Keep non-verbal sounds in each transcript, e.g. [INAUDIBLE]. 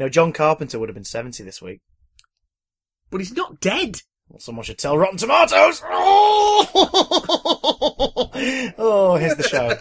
You know, John Carpenter would have been 70 this week. But he's not dead. Well, someone should tell Rotten Tomatoes. Oh, [LAUGHS] oh here's the show.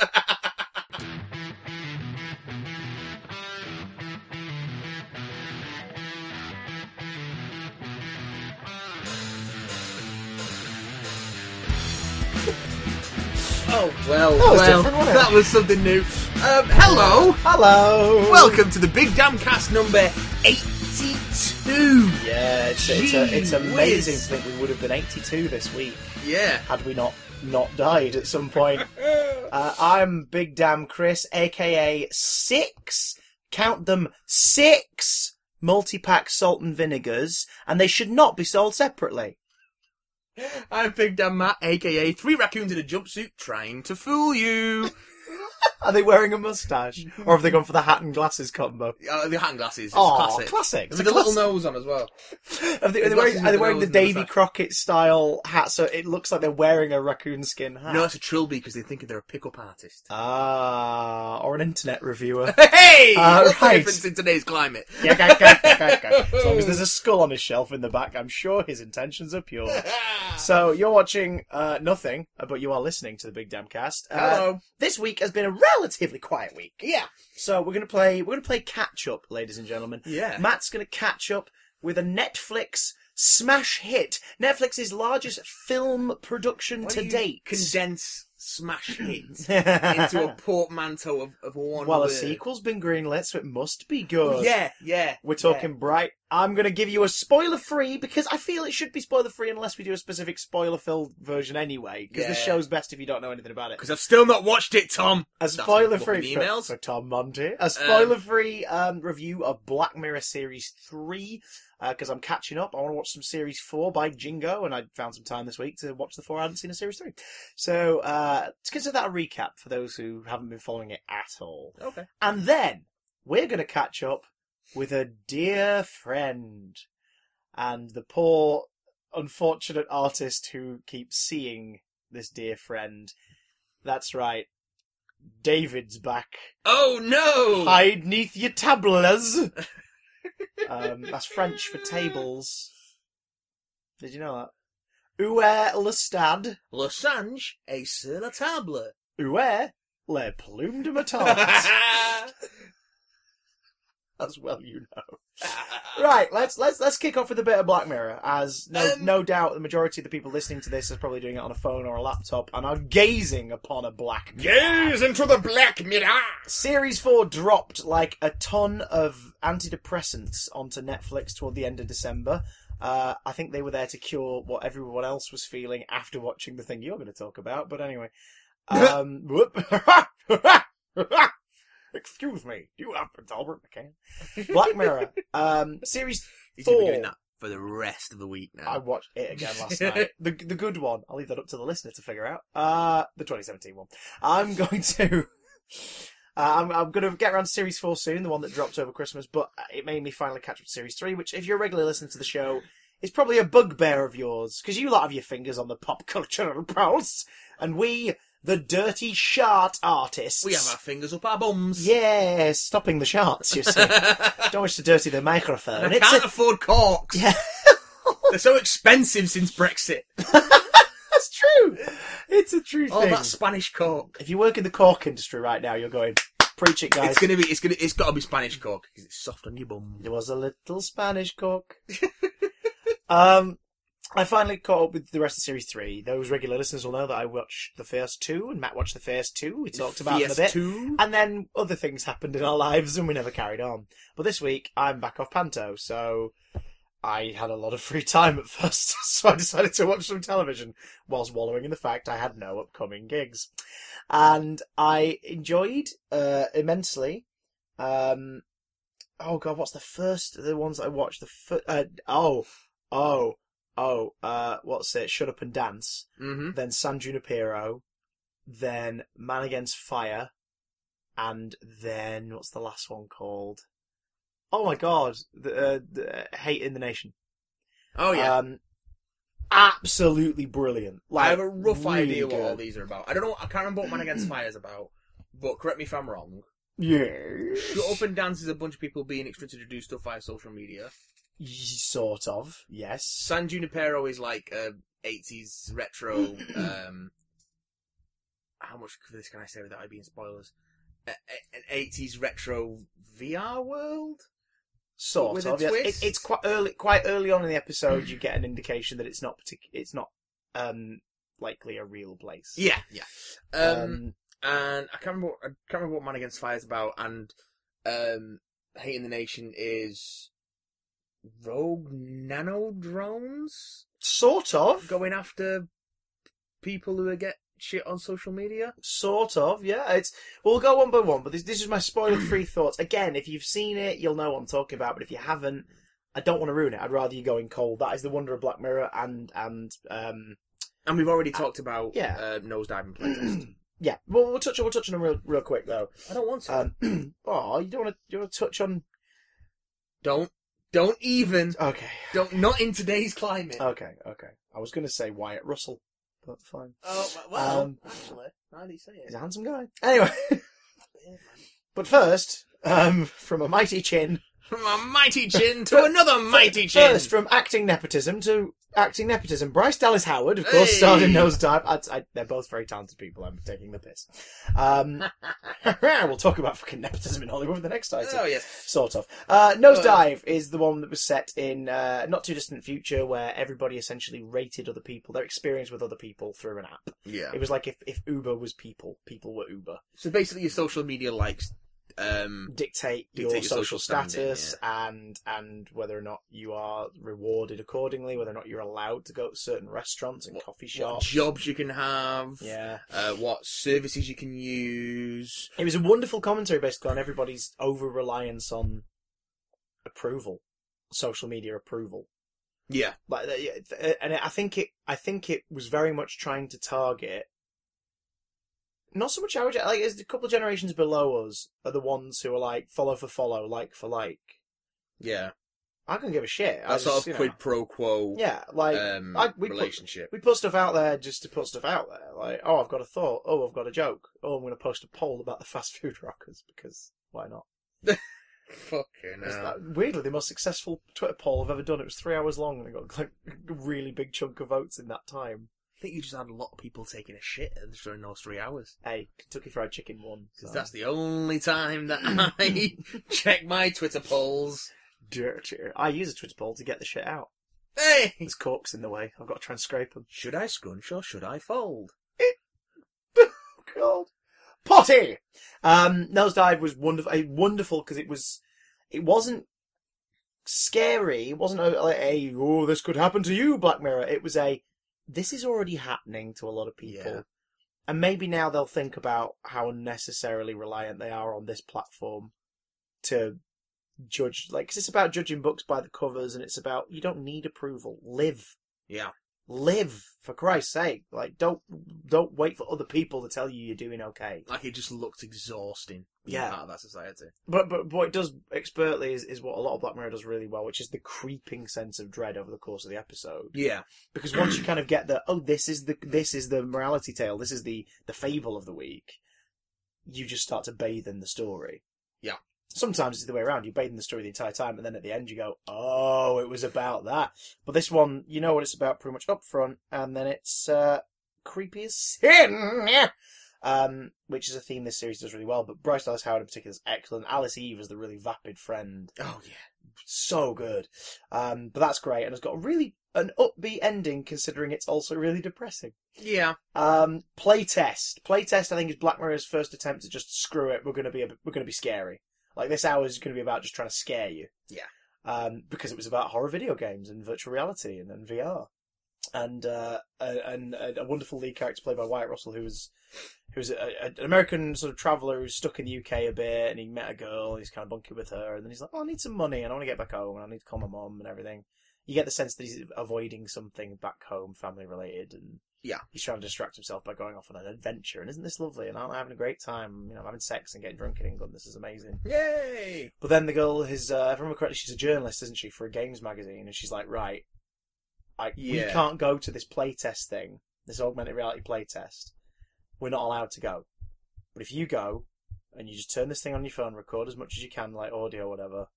Oh well, That was well, wasn't that was something new. Um, hello, Hello. welcome to the Big Damn Cast number eighty-two. Yeah, it's, it's, a, it's Gee amazing whiz. to think we would have been 82 this week Yeah. had we not not died at some point. [LAUGHS] Uh, I'm Big Damn Chris, aka Six. Count them six multi-pack salt and vinegars, and they should not be sold separately. I'm Big Damn Matt, aka Three Raccoons in a Jumpsuit, trying to fool you. [LAUGHS] Are they wearing a mustache, or have they gone for the hat and glasses combo? Uh, the hat and glasses, it's Oh, classic. classic! It's With a little classic. nose on as well. Are they, are they the wearing, are they the wearing nose the and the Davy. Crockett style hat, so it looks like they're wearing a raccoon skin hat? No, it's a trilby because they think they're a pickup artist. Ah, or an internet reviewer. [LAUGHS] Hey! Uh, What's right. the difference in today's climate? Yeah, go, go, go, go, go. [LAUGHS] As long as there's a skull on his shelf in the back, I'm sure his intentions are pure. So you're watching uh, nothing, uh, but you are listening to the Big Damn Cast. Uh, Hello. This week has been a relatively quiet week. Yeah. So we're gonna play. We're gonna play catch up, ladies and gentlemen. Yeah. Matt's gonna catch up with a Netflix smash hit. Netflix's largest film production Why to date. Condense smash hit [LAUGHS] into a portmanteau of, of one well, a sequel's been greenlit, so it must be good. Yeah, yeah. We're talking bright. I'm going to give you a spoiler free because I feel it should be spoiler free unless we do a specific spoiler filled version anyway. Because the show's best if you don't know anything about it. Because I've still not watched it, Tom. A spoiler free for, emails. for Tom Monty. A spoiler free um, review of Black Mirror Series 3 because I'm catching up. I want to watch some Series 4 by Jingo and I found some time this week to watch the 4 I hadn't seen a Series 3. So uh, consider that a recap for those who haven't been following it at all. Okay. And then we're going to catch up with a dear friend and the poor, unfortunate artist who keeps seeing this dear friend. That's right. David's back. Oh no! Hide neath your tables. [LAUGHS] um, that's French for tables. Did you know that? Où est le stade? Le singe est sur la table. Où est les plumes de ma tante? [LAUGHS] [LAUGHS] As well you know. [LAUGHS] Right, let's let's let's kick off with a bit of Black Mirror, as no Um, no doubt the majority of the people listening to this is probably doing it on a phone or a laptop and are gazing upon a Black Mirror. Gaze into the black mirror. Series four dropped like a ton of antidepressants onto Netflix toward the end of December. Uh, I think they were there to cure what everyone else was feeling after watching the thing you're going to talk about. But anyway, [LAUGHS] um, whoop. Excuse me, do you have Prince Albert McCann? [LAUGHS] Black Mirror, um, [LAUGHS] series He's gonna be four. doing that for the rest of the week now. I watched it again last [LAUGHS] night. The the good one. I'll leave that up to the listener to figure out. Uh, the 2017 one. I'm going to. Uh, I'm, I'm going to get around to Series 4 soon, the one that dropped over Christmas, but it made me finally catch up to Series 3, which, if you're a regular listener to the show, is probably a bugbear of yours, because you lot have your fingers on the pop cultural pulse, and we, the dirty shart artists. we have our fingers up our bums. Yeah, stopping the sharts, you see. [LAUGHS] Don't wish to dirty the microphone. And I It's can't a- afford corks. Yeah. [LAUGHS] They're so expensive since Brexit. [LAUGHS] That's true. It's a true Oh, thing. that Spanish cork. If you work in the cork industry right now, you're going, preach it, guys. It's gonna be. It's gonna. It's got to be Spanish cork because it's soft on your bum. There was a little Spanish cork. um, I finally caught up with the rest of Series 3. Those regular listeners will know that I watched the first two, and Matt watched the first two. We talked about them a bit. PS2. And then other things happened in our lives, and we never carried on. But this week, I'm back off Panto, so I had a lot of free time at first, [LAUGHS] so I decided to watch some television whilst wallowing in the fact I had no upcoming gigs. And I enjoyed uh, immensely. Um, oh god, what's the first? The ones I watched. The fir- uh, oh, oh, oh. Uh, what's it? Shut up and dance. Mm-hmm. Then San Junipero. Then Man Against Fire. And then what's the last one called? Oh my god, the, uh, the Hated in the Nation. Oh yeah. Um, absolutely brilliant. Like, I have a rough really idea what all these are about. I don't know. I can't remember what Man Against Fire is about. But correct me if I'm wrong. Yeah. Shut Up and Dance is a bunch of people being expected to do stuff via social media. Sort of, yes. San Junipero is like a 80s retro. [CLEARS THROAT] um, how much of this can I say without it being spoilers? A, a- an 80s retro VR world? Sort With of. Yes. It, it's quite early. Quite early on in the episode, you get an indication that it's not partic- It's not um likely a real place. Yeah, yeah. Um, Um, and I can't remember. What, I can't remember what Man Against Fire is about. And um, Hated in the Nation is rogue nano drones sort of. going after people who get shit on social media. Sort of, yeah. It's we'll go one by one, but this this is my spoiler-free [CLEARS THROAT] thoughts. Again, if you've seen it, you'll know what I'm talking about. But if you haven't, I don't want to ruin it. I'd rather you go in cold. That is the wonder of Black Mirror, and and um, And we've already talked about yeah. uh, nosedive and playtest. [CLEARS THROAT] yeah. Well, we'll touch on we'll touch on them real real quick though. I don't want to. Um, [CLEARS THROAT] oh, you don't want to you want to touch on? don't, don't even, Okay, don't. Not in today's climate. okay, okay. I was going to say Wyatt Russell, but fine. oh well, um, actually, now that you say He's a handsome guy. Anyway, [LAUGHS] but first, um, from a mighty chin. From a mighty chin to [LAUGHS] another mighty chin. First, from acting nepotism to acting nepotism. Bryce Dallas Howard, of course, starred in Hey! Nosedive. I, I, they're both very talented people. I'm taking the piss. Um, [LAUGHS] [LAUGHS] we'll talk about fucking nepotism in Hollywood the next item. oh yes. Sort of. Uh, Nosedive is the one that was set in uh, not too distant future where everybody essentially rated other people, their experience with other people through an app. Yeah. It was like if, if Uber was people, people were Uber. So basically, your social media likes. Um, Dictate, Dictate your your social, social standing, status and and whether or not you are rewarded accordingly, whether or not you're allowed to go to certain restaurants and What- coffee what shops. jobs you can have. Yeah. Uh, what services you can use. It was a wonderful commentary basically on everybody's over reliance on approval, social media approval. Yeah. Like, uh, and I think it, I think it was very much trying to target. Not so much our gen- like, a couple of generations below us are the ones who are like follow for follow, like for like. Yeah. I couldn't give a shit. I That sort of know, quid pro quo Yeah, like um, I- we put- relationship. we put stuff out there just to put stuff out there. Like, oh, I've got a thought. Oh, I've got a joke. Oh, I'm going to post a poll about the [LAUGHS] fast food rockers because why not? [LAUGHS] Fucking It's hell. that- weirdly, the most successful Twitter poll I've ever done. It was three hours long and it got like [LAUGHS] a really big chunk of votes in that time. I think you just had a lot of people taking a shit during those three hours. Hey, Kentucky Fried Chicken won. Because so- that's the only time that I [LAUGHS] check my Twitter polls. dirty. I use a Twitter poll to get the shit out. Hey! There's corks in the way. I've got to try and scrape them. Should I scrunch or should I fold? [LAUGHS] God. Potty! Um, Nosedive was wonderful, eh, wonderful because it was, it wasn't scary. It wasn't a, like a, oh, this could happen to you, Black Mirror. It was a, this is already happening to a lot of people. Yeah. And maybe now they'll think about how unnecessarily reliant they are on this platform to judge, like, because it's about judging books by the covers and it's about, you don't need approval. Live Yeah. Live for Christ's sake. Like don't don't wait for other people to tell you you're doing okay. Like it just looked exhausting. Yeah. Part of that society. But but what it does expertly is, is what a lot of Black Mirror does really well, which is the creeping sense of dread over the course of the episode. Yeah. Because once you kind of get the oh this is the this is the morality tale, this is the the fable of the week, you just start to bathe in the story. Yeah. Sometimes it's the way around. You bathe in the story the entire time, and then at the end you go, "Oh, it was about that." But this one, you know what it's about pretty much up front, and then it's uh, creepy as sin. [LAUGHS] Um, which is a theme this series does really well. But Bryce Dallas Howard in particular is excellent. Alice Eve is the really vapid friend, Oh yeah. so good. Um, but that's great, and it's got a really an upbeat ending considering it's also really depressing. Yeah. Um, playtest. Playtest, I think, is Black Mirror's first attempt to just screw it. We're going to be a, we're going to be scary. Like this hour is going to be about just trying to scare you. Yeah. Um, because it was about horror video games and virtual reality and, and VR, and uh, a- and a, a wonderful lead character played by Wyatt Russell, who was who's a, a, an American sort of traveller who's stuck in the UK a bit, and he met a girl, he's kind of bunking with her, and then he's like, "Oh, I need some money, and I want to get back home, and I need to call my mum and everything." You get the sense that he's avoiding something back home, family related, and Yeah. he's trying to distract himself by going off on an adventure. And isn't this lovely? And aren't I having a great time? You know, having sex and getting drunk in England. This is amazing. Yay! But then the girl is, uh, if I remember correctly, she's a journalist, isn't she, for a games magazine? And she's like, right, I, we can't go to this playtest thing, this augmented reality playtest. We're not allowed to go. But if you go, and you just turn this thing on your phone, record as much as you can, like audio or whatever,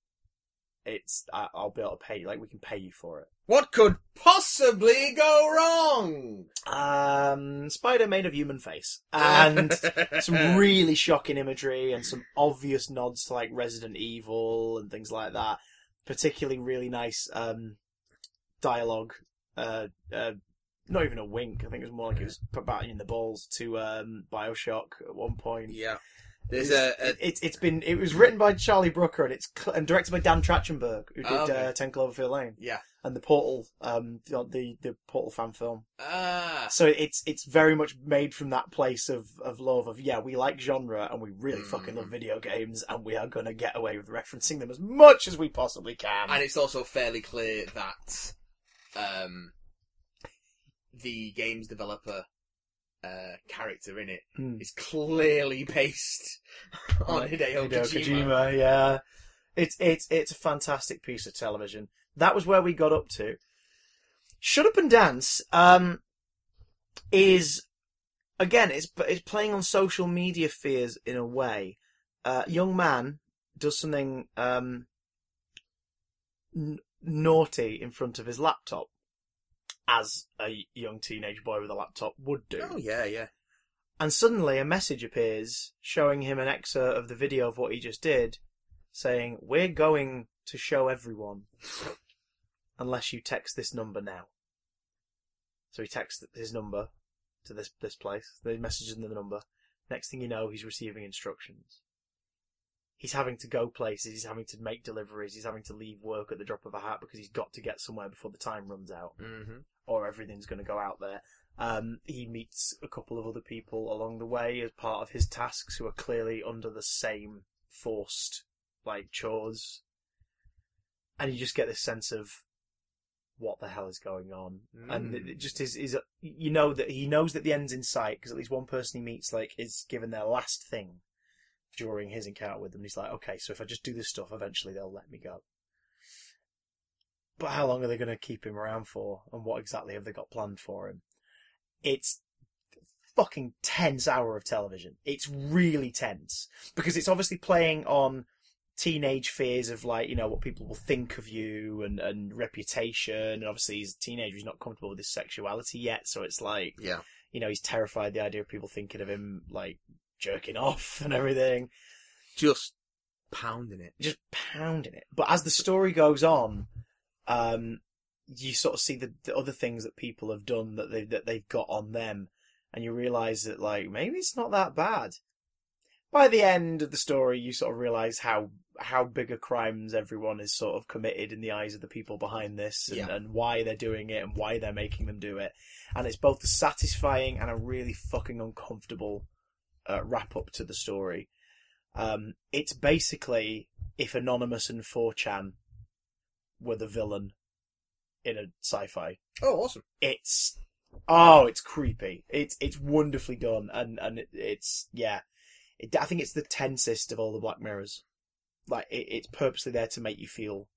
it's I, I'll be able to pay you. Like we can pay you for it. What could possibly go wrong? Um, spider made of human face [LAUGHS] and some really shocking imagery and some obvious nods to like Resident Evil and things like that. Particularly really nice um, dialogue. Uh, uh, not even a wink. I think it was more like it was batting in the balls to um, Bioshock at one point. yeah. There's a, a It, it's it's been it was written by Charlie Brooker and it's cl- and directed by Dan Trachtenberg who did Oh, okay. uh, Ten Cloverfield Lane yeah. and the Portal um the the, the Portal fan film. Ah. So it's it's very much made from that place of, of love of yeah we like genre and we really Mm. fucking love video games and we are gonna get away with referencing them as much as we possibly can. And it's also fairly clear that um, the games developer uh, character in it Hmm. is clearly based [LAUGHS] on Hideo, Kojima. yeah. It's it's it's a fantastic piece of television. That was where we got up to. Shut Up and Dance um, is again it's it's playing on social media fears in a way. Uh, young man does something um, n- naughty in front of his laptop, as a young teenage boy with a laptop would do. Oh yeah, yeah. And suddenly a message appears showing him an excerpt of the video of what he just did, saying, We're going to show everyone unless you text this number now. So he texts his number to this this place. The message in the number. Next thing you know, he's receiving instructions. He's having to go places, he's having to make deliveries, he's having to leave work at the drop of a hat because he's got to get somewhere before the time runs out Mm-hmm. Or everything's going to go out there. Um, he meets a couple of other people along the way as part of his tasks who are clearly under the same forced like chores, and you just get this sense of what the hell is going on, and it Mm. it just is is you know that he knows that the end's in sight because at least one person he meets like is given their last thing during his encounter with them. He's like, okay, so if I just do this stuff, eventually they'll let me go. But how long are they going to keep him around for, and what exactly have they got planned for him? It's fucking tense hour of television. It's really tense because it's obviously playing on teenage fears of like you know what people will think of you and and reputation and obviously he's a teenager he's not comfortable with his sexuality yet so it's like Yeah. you know he's terrified the idea of people thinking of him like jerking off [LAUGHS] and everything Just pounding it. just pounding it. But as the story goes on, um, you sort of see the, the other things that people have done that they that they've got on them, and you realise that like maybe it's not that bad. By the end of the story, you sort of realise how how bigger crimes everyone is sort of committed in the eyes of the people behind this, and, Yeah. and why they're doing it, and why they're making them do it. And it's both a satisfying and a really fucking uncomfortable uh, wrap up to the story. Um, it's basically if Anonymous and 4chan were the villain in a sci-fi. Oh, awesome. It's oh, it's creepy. It's it's wonderfully done, and and it, it's yeah. It, I think it's the tensest of all the Black Mirrors. Like it, it's purposely there to make you feel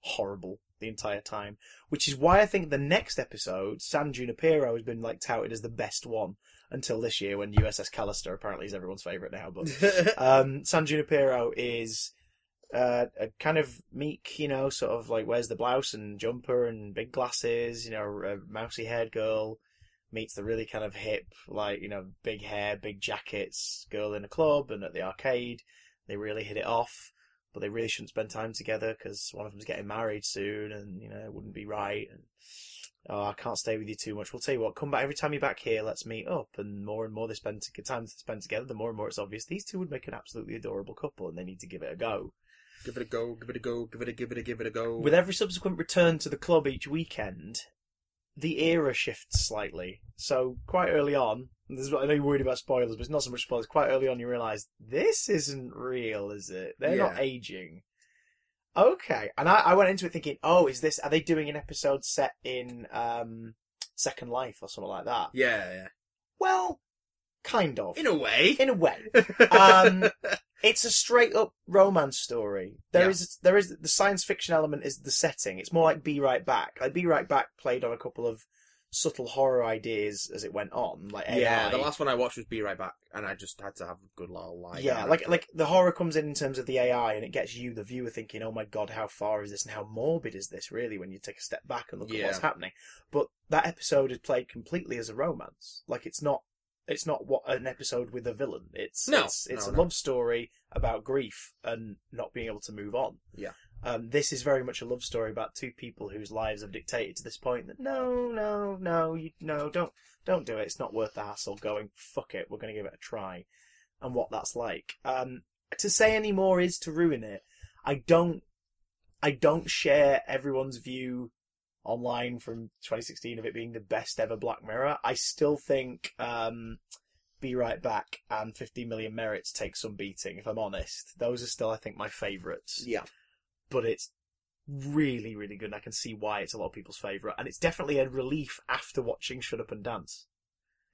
horrible the entire time, which is why I think the next episode, San Junipero, has been like touted as the best one until this year when USS Callister apparently is everyone's favorite now, but [LAUGHS] um, San Junipero is uh, a kind of meek, you know, sort of like wears the blouse and jumper and big glasses, you know, a mousy haired girl meets the really kind of hip, like, you know, big hair, big jackets girl in a club and at the arcade. They really hit it off, but they really shouldn't spend time together because one of them's getting married soon and, you know, it wouldn't be right. And, oh, I can't stay with you too much. We'll tell you what, come back every time you're back here, let's meet up. And more and more they spend time to spend together, the more and more it's obvious these two would make an absolutely adorable couple and they need to give it a go. Give it a go, give it a go, give it a give it a give it a go. With every subsequent return to the club each weekend, the era shifts slightly. So quite early on, this is what I know you're worried about spoilers, but it's not so much spoilers. Quite early on, you realise this isn't real, is it? They're not aging. Okay, and I, I went into it thinking, oh, is this? Are they doing an episode set in um, Second Life or something like that? yeah, Well, kind of. In a way. In a way, [LAUGHS] um, it's a straight up romance story. There Yeah. is there is the science fiction element is the setting. It's more like Be Right Back. Like Be Right Back played on a couple of subtle horror ideas as it went on. Like AI. Yeah, the last one I watched was Be Right Back, and I just had to have a good little lie. yeah, down like like the horror comes in in terms of the AI, and it gets you, the viewer, thinking, "Oh my god, how far is this, and how morbid is this?" Really, when you take a step back and look at Yeah. what's happening. But that episode is played completely as a romance. Like it's not, it's not what an episode with a villain. It's No, it's, it's no, a no. love story about grief and not being able to move on. Yeah. Um, this is very much a love story about two people whose lives have dictated to this point that no, no, no, you no, don't, don't do it. It's not worth the hassle. Going fuck it, we're going to give it a try, and what that's like. Um, to say any more is to ruin it. I don't, I don't share everyone's view online from 2016 of it being the best ever Black Mirror. I still think um, Be Right Back and 15 Million Merits take some beating. If I'm honest, those are still I think my favourites Yeah. but it's really, really good. And I can see why it's a lot of people's favourite, and it's definitely a relief after watching Shut Up and Dance.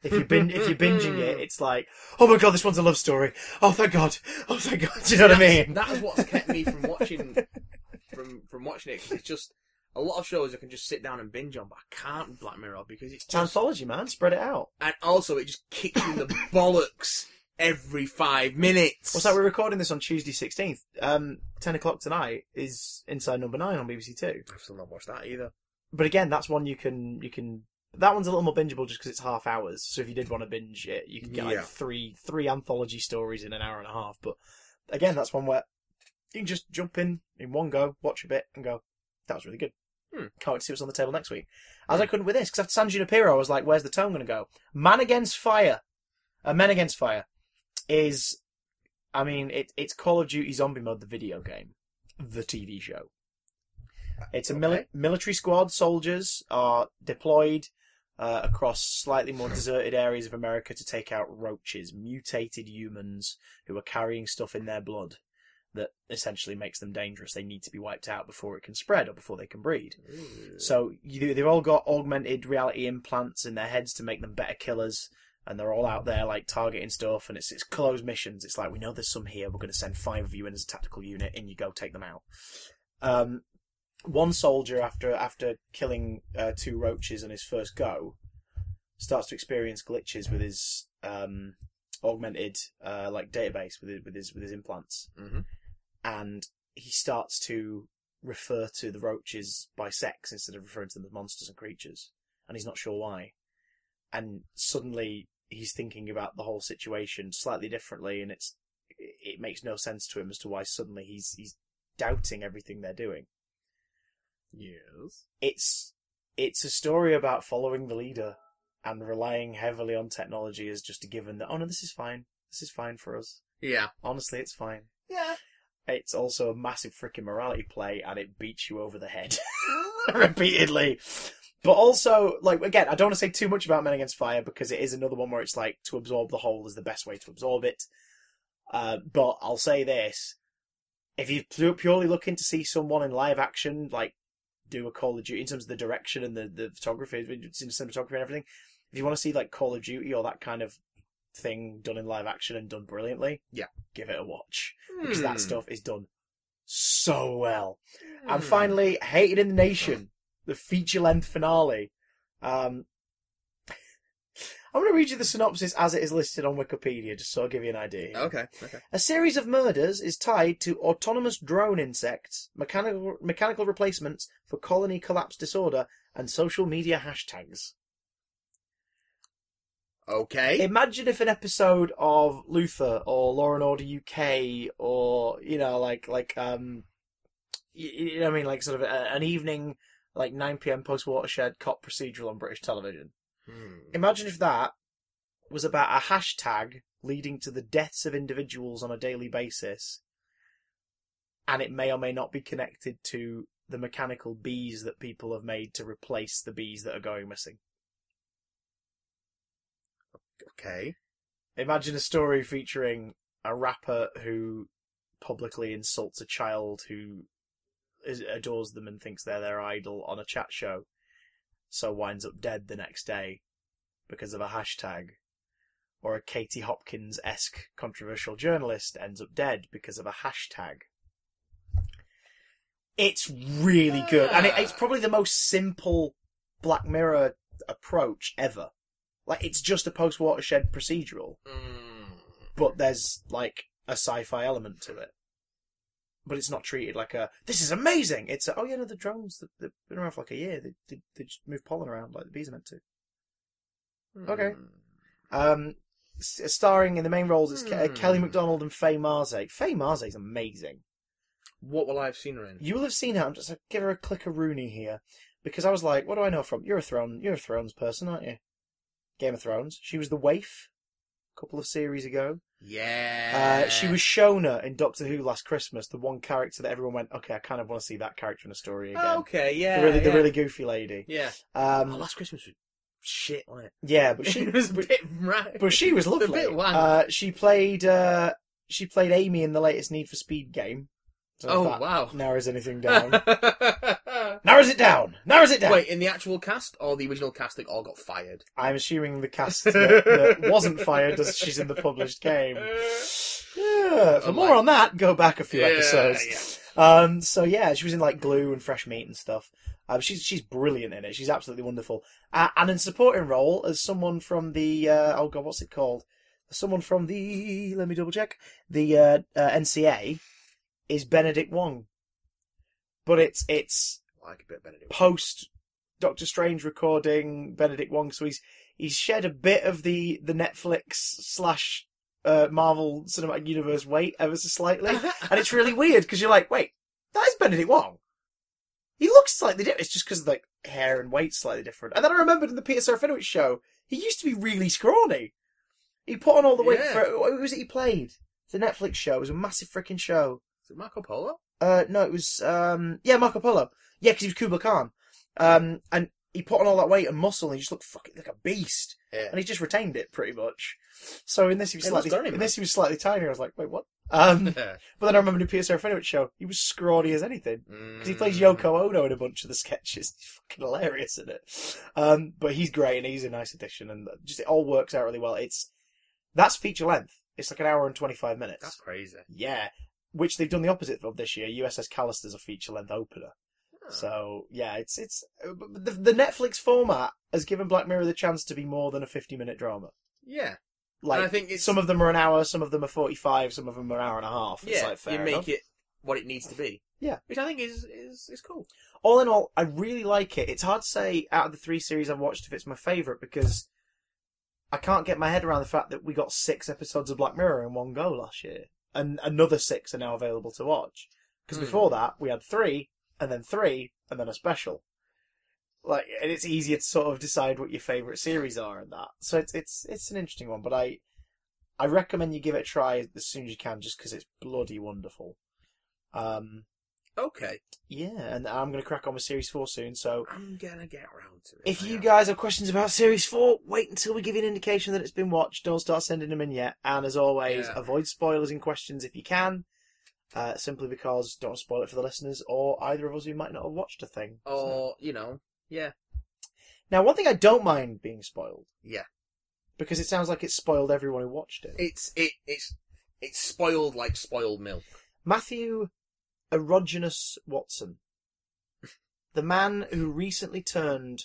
If you bin- if you're binging it, [LAUGHS] it's like, oh my god, this one's a love story. Oh thank God. Oh thank God. [LAUGHS] Do you know what I mean? That is what's kept me from watching [LAUGHS] from from watching it 'cause it's just a lot of shows I can just sit down and binge on, but I can't Black Mirror because it's just anthology, man. Spread it out. and also it just kicks you in the [COUGHS] bollocks every five minutes. What's that? We're recording this on Tuesday 16th. Um, 10 o'clock tonight is Inside Number 9 on BBC Two. I've still not watched that either. But again, that's one you can, you can, that one's a little more bingeable just because it's half hours. So if you did want to binge it, you can get Yeah. like three, three anthology stories in an hour and a half. But again, that's one where you can just jump in in one go, watch a bit and go, that was really good. Hmm. Can't wait to see what's on the table next week. As I couldn't with this, because after San Junipero, I was like, where's the tone going to go? Man Against Fire. Uh, Men Against Fire is, I mean, it, it's Call of Duty Zombie Mode, the video game, the TV show. It's a mili- military squad. Soldiers are deployed uh, across slightly more [LAUGHS] deserted areas of America to take out roaches, mutated humans who are carrying stuff in their blood that essentially makes them dangerous. They need to be wiped out before it can spread or before they can breed. So you, they've all got augmented reality implants in their heads to make them better killers, and they're all out there like targeting stuff. And it's it's closed missions. It's like we know there's some here. We're going to send five of you in as a tactical unit, and you go take them out. Um, one soldier after after killing uh, two roaches on his first go starts to experience glitches with his um, augmented uh, like database with his, with his with his implants hmm and he starts to refer to the roaches by sex instead of referring to them as monsters and creatures, and he's not sure why. And suddenly he's thinking about the whole situation slightly differently, and it's it makes no sense to him as to why suddenly he's he's doubting everything they're doing. Yes. It's it's a story about following the leader and relying heavily on technology as just a given that oh no this is fine this is fine for us Yeah. honestly it's fine Yeah. It's also a massive freaking morality play and it beats you over the head [LAUGHS] repeatedly. But also, like, again, I don't want to say too much about Men Against Fire because it is another one where it's like to absorb the whole is the best way to absorb it. Uh, but I'll say this. If you're purely looking to see someone in live action, like, do a Call of Duty in terms of the direction and the, the photography, the cinematography and everything, if you want to see, like, Call of Duty or that kind of thing done in live action and done brilliantly, Yeah. give it a watch because that Hmm. stuff is done so well. And Hmm. finally, Hated in the Nation, the feature length finale. Um, [LAUGHS] I'm going to read you the synopsis as it is listed on Wikipedia, just so I'll give you an idea. Okay. Okay. A series of murders is tied to autonomous drone insects, mechanical mechanical replacements for colony collapse disorder, and social media hashtags. Okay. Imagine if an episode of Luther or Law and Order UK or you know like like um you, you know what I mean like sort of a, an evening like 9 p.m. post watershed cop procedural on British television. Hmm. Imagine if that was about a hashtag leading to the deaths of individuals on a daily basis, and it may or may not be connected to the mechanical bees that people have made to replace the bees that are going missing. Okay. Imagine a story featuring a rapper who publicly insults a child who is, adores them and thinks they're their idol on a chat show, so winds up dead the next day because of a hashtag. Or a Katie Hopkins esque controversial journalist ends up dead because of a hashtag. It's really good, and it, it's probably the most simple Black Mirror approach ever. Like it's just a post watershed procedural, Mm. but there's like a sci-fi element to it. But it's not treated like a this is amazing. It's a, oh yeah, no, the drones that- they've been around for like a year. They they, they just move pollen around like the bees are meant to. Okay. Mm. Um, starring in the main roles is Ke- uh, Hmm. Kelly MacDonald and Faye Marsay. Faye Marsay's amazing. What will I have seen her in? You will have seen her. I'm just gonna give her a click of Rooney here because I was like, what do I know from? You're a throne. You're a Thrones person, aren't you? Game of Thrones. She was the waif a couple of series ago. Yeah. Uh, she was Shona in Doctor Who last Christmas, the one character that everyone went, okay, I kind of want to see that character in a story again. Okay, yeah. the really, the really goofy lady. Yeah. oh, Um, last Christmas was shit, wasn't it? yeah, but [LAUGHS] she was a bit right. but she was A lovely. bit wank. Uh, she played uh, she played Amy in the latest Need for Speed game. So oh that wow. narrows anything [LAUGHS] down. narrows it down. Narrows it down. Wait, in the actual cast or the original cast, they all got fired. I'm assuming the cast [LAUGHS] that, that wasn't fired as she's in the published game. Yeah, for Oh, more my- on that, go back a few Yeah, episodes. Um, so yeah, she was in like Glue and Fresh Meat and stuff. Um, she's she's brilliant in it. She's absolutely wonderful. Uh, and in supporting role as someone from the uh, oh god, what's it called? Someone from the let me double check the uh, uh, NCA is Benedict Wong, but it's it's like a bit better. post Doctor Strange recording Benedict Wong, so he's he's shed a bit of the the Netflix slash uh, Marvel Cinematic Universe weight ever so slightly, [LAUGHS] and it's really weird because you're like, wait, that is Benedict Wong. He looks slightly different. It's just because like hair and weight slightly different. And then I remembered in the Peter Serafinowicz show, he used to be really scrawny. He put on all the weight Yeah. for who was it he played? The Netflix show. It was a massive freaking show. Is it Marco Polo? Uh, no, it was um, yeah, Marco Polo. Yeah, because he was Kublai Khan. Um, and he put on all that weight and muscle, and he just looked fucking like a beast. Yeah. And he just retained it pretty much. So in this he was It slightly, in man. this he was slightly tiny. I was like, wait, what? Um, [LAUGHS] but then I remember the Peter Serafinowicz show. He was scrawny as anything because he plays Mm. Yoko Ono in a bunch of the sketches. He's fucking hilarious in it. Um, but he's great and he's a nice addition, and just it all works out really well. It's that's feature length. It's like an hour and twenty five minutes. That's crazy. Yeah, which they've done the opposite of this year. USS Callister's a feature length opener. Oh. So yeah, it's it's uh, the, the Netflix format has given Black Mirror the chance to be more than a fifty minute drama. Yeah. Like and I think some of them are an hour, some of them are forty five, some of them are an hour and a half. It's yeah, like fair you make enough. it what it needs to be. Yeah. Which I think is is is cool. All in all, I really like it. It's hard to say out of the three series I've watched if it's my favourite because I can't get my head around the fact that we got six episodes of Black Mirror in one go last year, and another six are now available to watch. Because Hmm. before that, we had three, and then three, and then a special. Like, and it's easier to sort of decide what your favourite series are and that. So it's it's it's an interesting one, but I I recommend you give it a try as soon as you can, just because it's bloody wonderful. Um, Okay. yeah, and I'm going to crack on with Series 4 soon, so I'm gonna get around to it. if you guys have questions about Series 4, wait until we give you an indication that it's been watched. Don't start sending them in yet. And as always, Yeah. avoid spoilers in questions if you can, uh, simply because don't spoil it for the listeners or either of us who might not have watched a thing. So- or you know, yeah, Now, one thing I don't mind being spoiled, yeah. because it sounds like it's spoiled everyone who watched it. It's it it's it's spoiled like spoiled milk. Matthew Erogenous Watson, the man who recently turned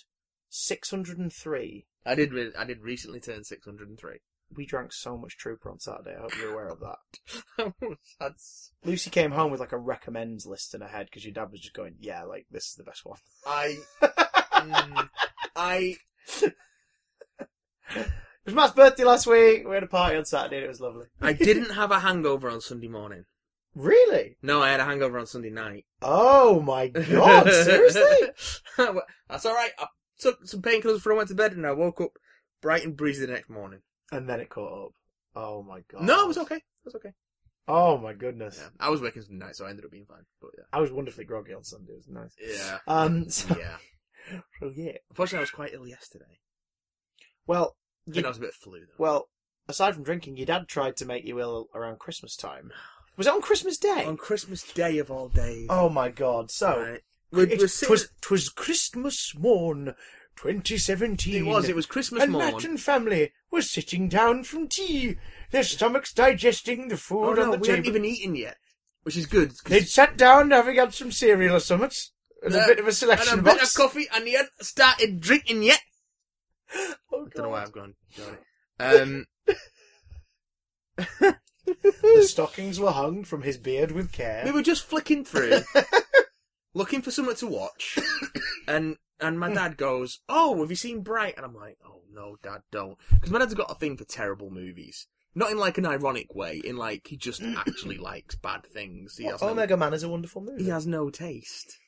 603 I did re- I did recently turn six hundred and three. we drank so much Trooper on Saturday. I hope you're aware of that. [LAUGHS] That's Lucy came home with like a recommends list in her head because your dad was just going, "Yeah, like this is the best one." I [LAUGHS] mm, I It was Matt's birthday last week. We had a party on Saturday. and It was lovely. I [LAUGHS] didn't have a hangover on Sunday morning. Really? No, I had a hangover on Sunday night. Oh my god! Seriously? [LAUGHS] That's all right. I took some painkillers before I went to bed, and I woke up bright and breezy the next morning. And then it caught up. Oh my god. No, it was okay. It was okay. Oh my goodness. Yeah, I was working Sunday night, so I ended up being fine. But I was wonderfully groggy on Sunday. It was nice. yeah, Um. [LAUGHS] So, yeah. so [LAUGHS] yeah. Unfortunately, I was quite ill yesterday. Well, I you- I was a bit flu though. well. Aside from drinking, your dad tried to make you ill around Christmas time. [SIGHS] Was it on Christmas Day? on Christmas Day of all days. Oh my god! So Right. We're, It we're sitting- was, 'twas Christmas morn, 2017. it was. It was Christmas and morn. Matt and family were sitting down from tea, their stomachs digesting the food Oh on no, the we table. hadn't even eaten yet, which is good. 'cause- They'd sat down having had some cereal or something, and a Uh, bit of a selection and a bit of coffee, and he hadn't started drinking yet. [GASPS] Oh, Don't know why God. I've gone. Um, [LAUGHS] The [LAUGHS] stockings were hung from his beard with care. we were just flicking through, [LAUGHS] looking for something to watch, and and my dad goes, "Oh, have you seen Bright?" And I'm like, "Oh no, Dad, don't," because my dad's got a thing for terrible movies. Not in like an ironic way, in like he just actually [LAUGHS] likes bad things. He has no, Omega Man is a wonderful movie. he has no taste.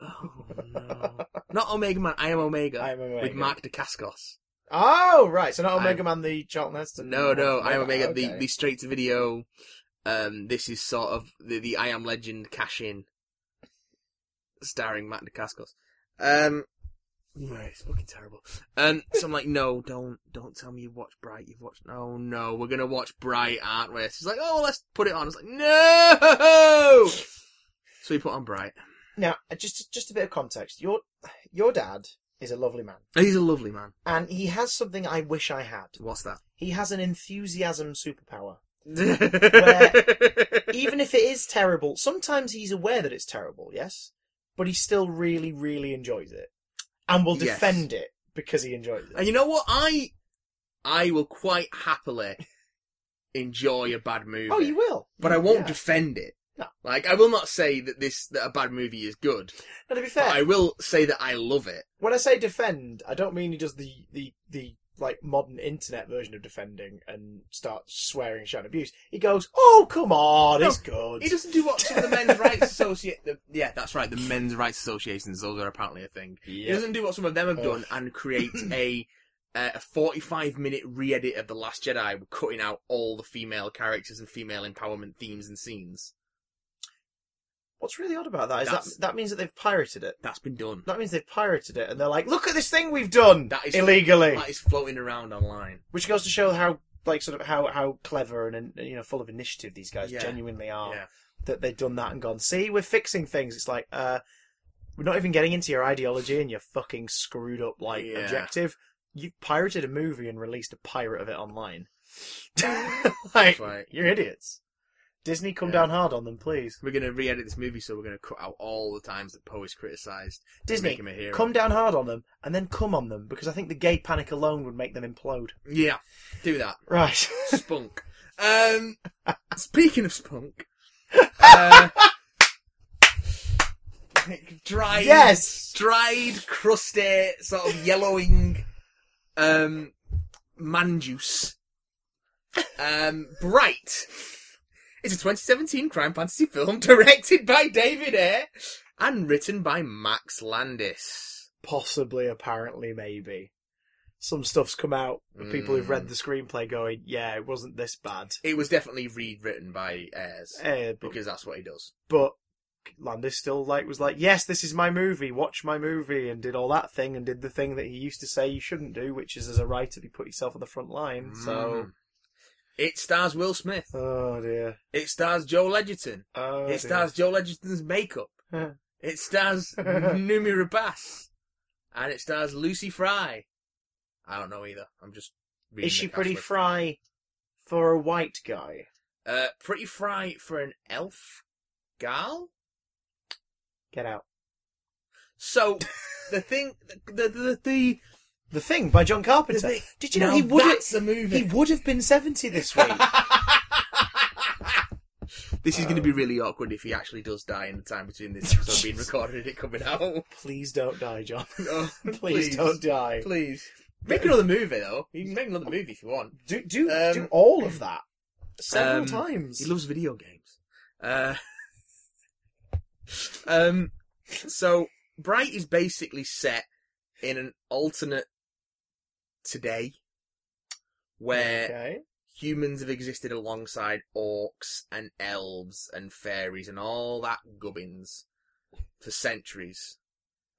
Oh no! Not Omega Man. I am Omega. I Am Omega. with Mark Dacascos. Oh, right. So not I'm- Omega Man, the Charlton Heston. No, no. I am Omega. The Okay. the straight to video. Um, this is sort of the the I Am Legend cash in, starring Matt Dacascos. Um, it's fucking terrible. Um, so I'm like, no, don't don't tell me you've watched Bright. You've watched. No, no, we're gonna watch Bright, aren't we? She's like, oh, well, let's put it on. It's like, no. So we put on Bright. Now, just just a bit of context. Your your dad is a lovely man, oh, He's a lovely man. and he has something I wish I had. What's that? He has an enthusiasm superpower. Where... [LAUGHS] Even if it is terrible, sometimes he's aware that it's terrible. Yes, but he still really, really enjoys it, and will Yes. defend it because he enjoys it. And you know what? I I will quite happily enjoy a bad movie. oh, you will, but I won't Yeah. defend it. No. Like I will not say that this that a bad movie is good. Now, to be But fair, I will say that I love it. when I say defend, I don't mean he does the the the like modern internet version of defending and starts swearing, shouting abuse. He goes, "Oh, come on, it's good." He doesn't do what some of the men's rights associate. The, yeah, that's right. The men's rights associations; those are apparently a thing. He doesn't do what some of them have done and create [CLEARS THROAT] a uh, a forty-five minute re-edit of the Last Jedi, cutting out all the female characters and female empowerment themes and scenes. What's really odd about that is That's- that that means that they've pirated it. That's been done. That means they've pirated it, and they're like, "Look at this thing we've done That is illegally," That is floating around online. which goes to show how like sort of how how clever and you know full of initiative these guys Yeah. genuinely are. Yeah. That they've done that and gone, "See, we're fixing things." It's like, uh, we're not even getting into your ideology and your fucking screwed up like Yeah. objective. You've pirated a movie and released a pirate of it online. [LAUGHS] [LAUGHS] like, right. you're idiots. Disney, come Yeah. down hard on them, please. We're gonna re-edit this movie, so we're gonna cut out all the times that Poe is criticised. Disney, make him a hero. come down hard on them and then come on them because I think the gay panic alone would make them implode. Yeah, do that. Right. Spunk. [LAUGHS] um, speaking of spunk, [LAUGHS] uh, dried, yes. dried, crusty, sort of yellowing, um, man juice. Um, Bright. It's a 2017 crime fantasy film [LAUGHS] directed by David Ayer and written by Max Landis. Possibly, apparently, maybe. Some stuff's come out of people who've read Mm. the screenplay going, yeah, it wasn't this bad. It was definitely rewritten by Ayers Eh, but, because that's what he does. but Landis still like was like, yes, this is my movie, watch my movie, and did all that thing, and did the thing that he used to say you shouldn't do, which is as a writer, you put yourself on the front line. So, Mm. It stars Will Smith. oh dear, It stars Joel Edgerton. oh it stars Joel Edgerton's makeup. [LAUGHS] It stars [LAUGHS] Noomi Rapace. And it stars Lucy Fry. I don't know either. I'm just reading Is she cast pretty list. fry for a white guy? Uh, pretty fry for an elf gal? Get out. So, the thing, the, the, the, the, The Thing by John Carpenter. the thing- Did you know he would that's a movie. he would have been seventy this week? [LAUGHS] this is going to be really awkward if he actually does die in the time between this [LAUGHS] episode being recorded and it coming out. Please don't die, John. [LAUGHS] Oh, Please, don't die. Please. Make another movie though. You can make another movie if you want. Do do Um, do all of that several um, times. He loves video games. Uh, um, so Bright is basically set in an alternate today where okay. humans have existed alongside orcs and elves and fairies and all that gubbins for centuries.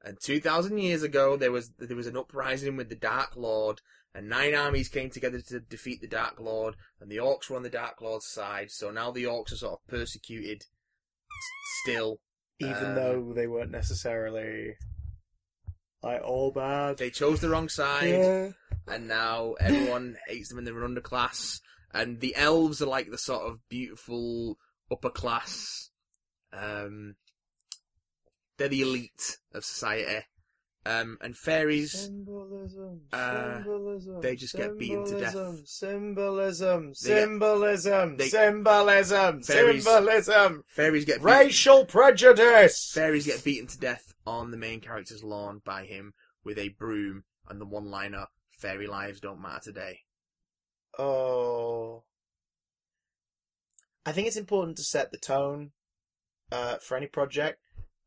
And two thousand years ago, there was there was an uprising with the Dark Lord, and nine armies came together to defeat the Dark Lord, and the orcs were on the Dark Lord's side. So now the orcs are sort of persecuted still. Even Um, though they weren't necessarily like all bad. They chose the wrong side. Yeah. and now everyone [LAUGHS] hates them and they're an underclass. And the elves are like the sort of beautiful upper class. Um, they're the elite of society, Um, and fairies, Symbolism. uh, Symbolism. they just get beaten to death. Symbolism. Symbolism. They get- Symbolism. they- Symbolism. Fairies- Symbolism. fairies get Racial prejudice. fairies get beaten to death on the main character's lawn by him with a broom and the one-liner "Fairy lives don't matter today." Oh. I think it's important to set the tone uh, for any project,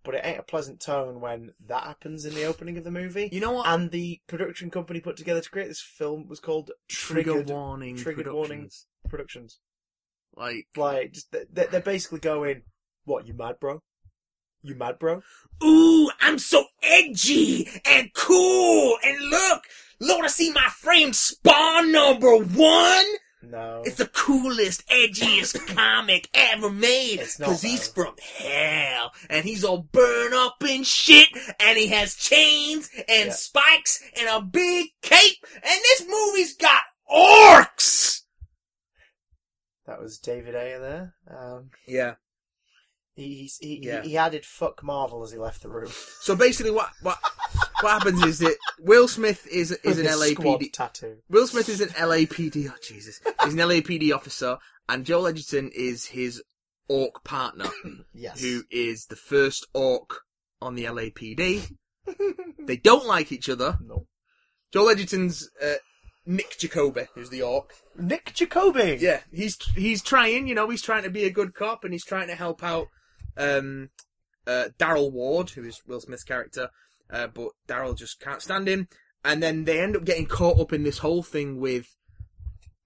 but it ain't a pleasant tone when that happens in the opening of the movie. You know what? And the production company put together to create this film was called Trigger Triggered warning. Triggered Productions. warnings. Productions. Like, Like, just, they- they're basically going, "What? You mad, bro? You mad, bro?" ooh, I'm so edgy and cool, and look, Lord, I see my frame spawn number one. No. It's the coolest, edgiest [COUGHS] comic ever made. It's not, Cause he's though. from hell, and he's all burnt up and shit, and he has chains and Yeah. spikes and a big cape, and this movie's got orcs! That was David Ayer there. Um, Yeah. He, he's- he, Yeah. he, he added "fuck Marvel" as he left the room. So basically what, what, what happens is that Will Smith is, [LAUGHS] is an With his squad LAPD, tattoo. Will Smith is an LAPD, oh Jesus, he's an LAPD officer, and Joel Edgerton is his orc partner, [COUGHS] Yes. who is the first orc on the LAPD. They don't like each other. [LAUGHS] no. Joel Edgerton's uh, Nick Jacoby, who's the orc. Nick Jacoby. Yeah, he's he's trying, you know, he's trying to be a good cop and he's trying to help out um, uh, Daryl Ward, who is Will Smith's character, uh, but Daryl just can't stand him. And then they end up getting caught up in this whole thing with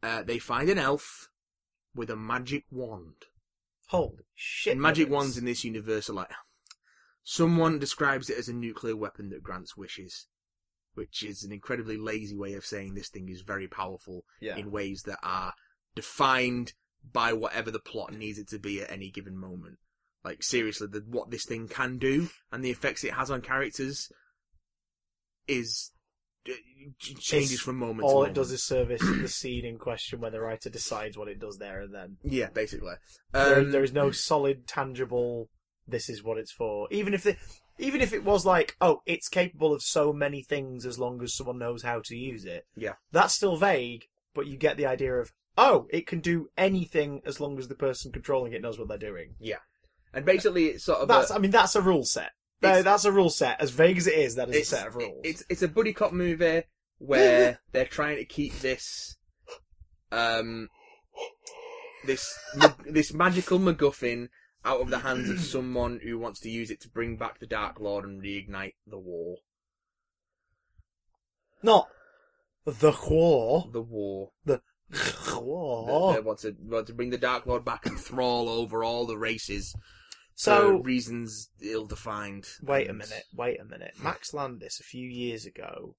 uh, they find an elf with a magic wand. Holy shit. and magic wands in this universe are like someone describes it as a nuclear weapon that grants wishes, which is an incredibly lazy way of saying this thing is very powerful Yeah. in ways that are defined by whatever the plot needs it to be at any given moment. Like seriously, the, what this thing can do and the effects it has on characters is uh, changes It's- from moment All to moment. it does is service the [CLEARS THROAT] scene in question where the writer decides what it does there and then. yeah, basically. there, Um, there is no solid, tangible. This is what it's for. Even if it, even if it was like, oh, it's capable of so many things as long as someone knows how to use it. Yeah. That's still vague, but you get the idea of, oh, it can do anything as long as the person controlling it knows what they're doing. And basically, it's sort of That's, a, I mean, that's a rule set. No, It's- that's a rule set. As vague as it is, that is a set of rules. It's it's a buddy cop movie where [LAUGHS] they're trying to keep this um this ma- this magical MacGuffin out of the hands of someone who wants to use it to bring back the Dark Lord and reignite the war. Not the war. The war. The War. They, they want to want to bring the Dark Lord back and thrall over all the races So for reasons ill defined. Wait a minute, wait a minute. Max Landis, a few years ago,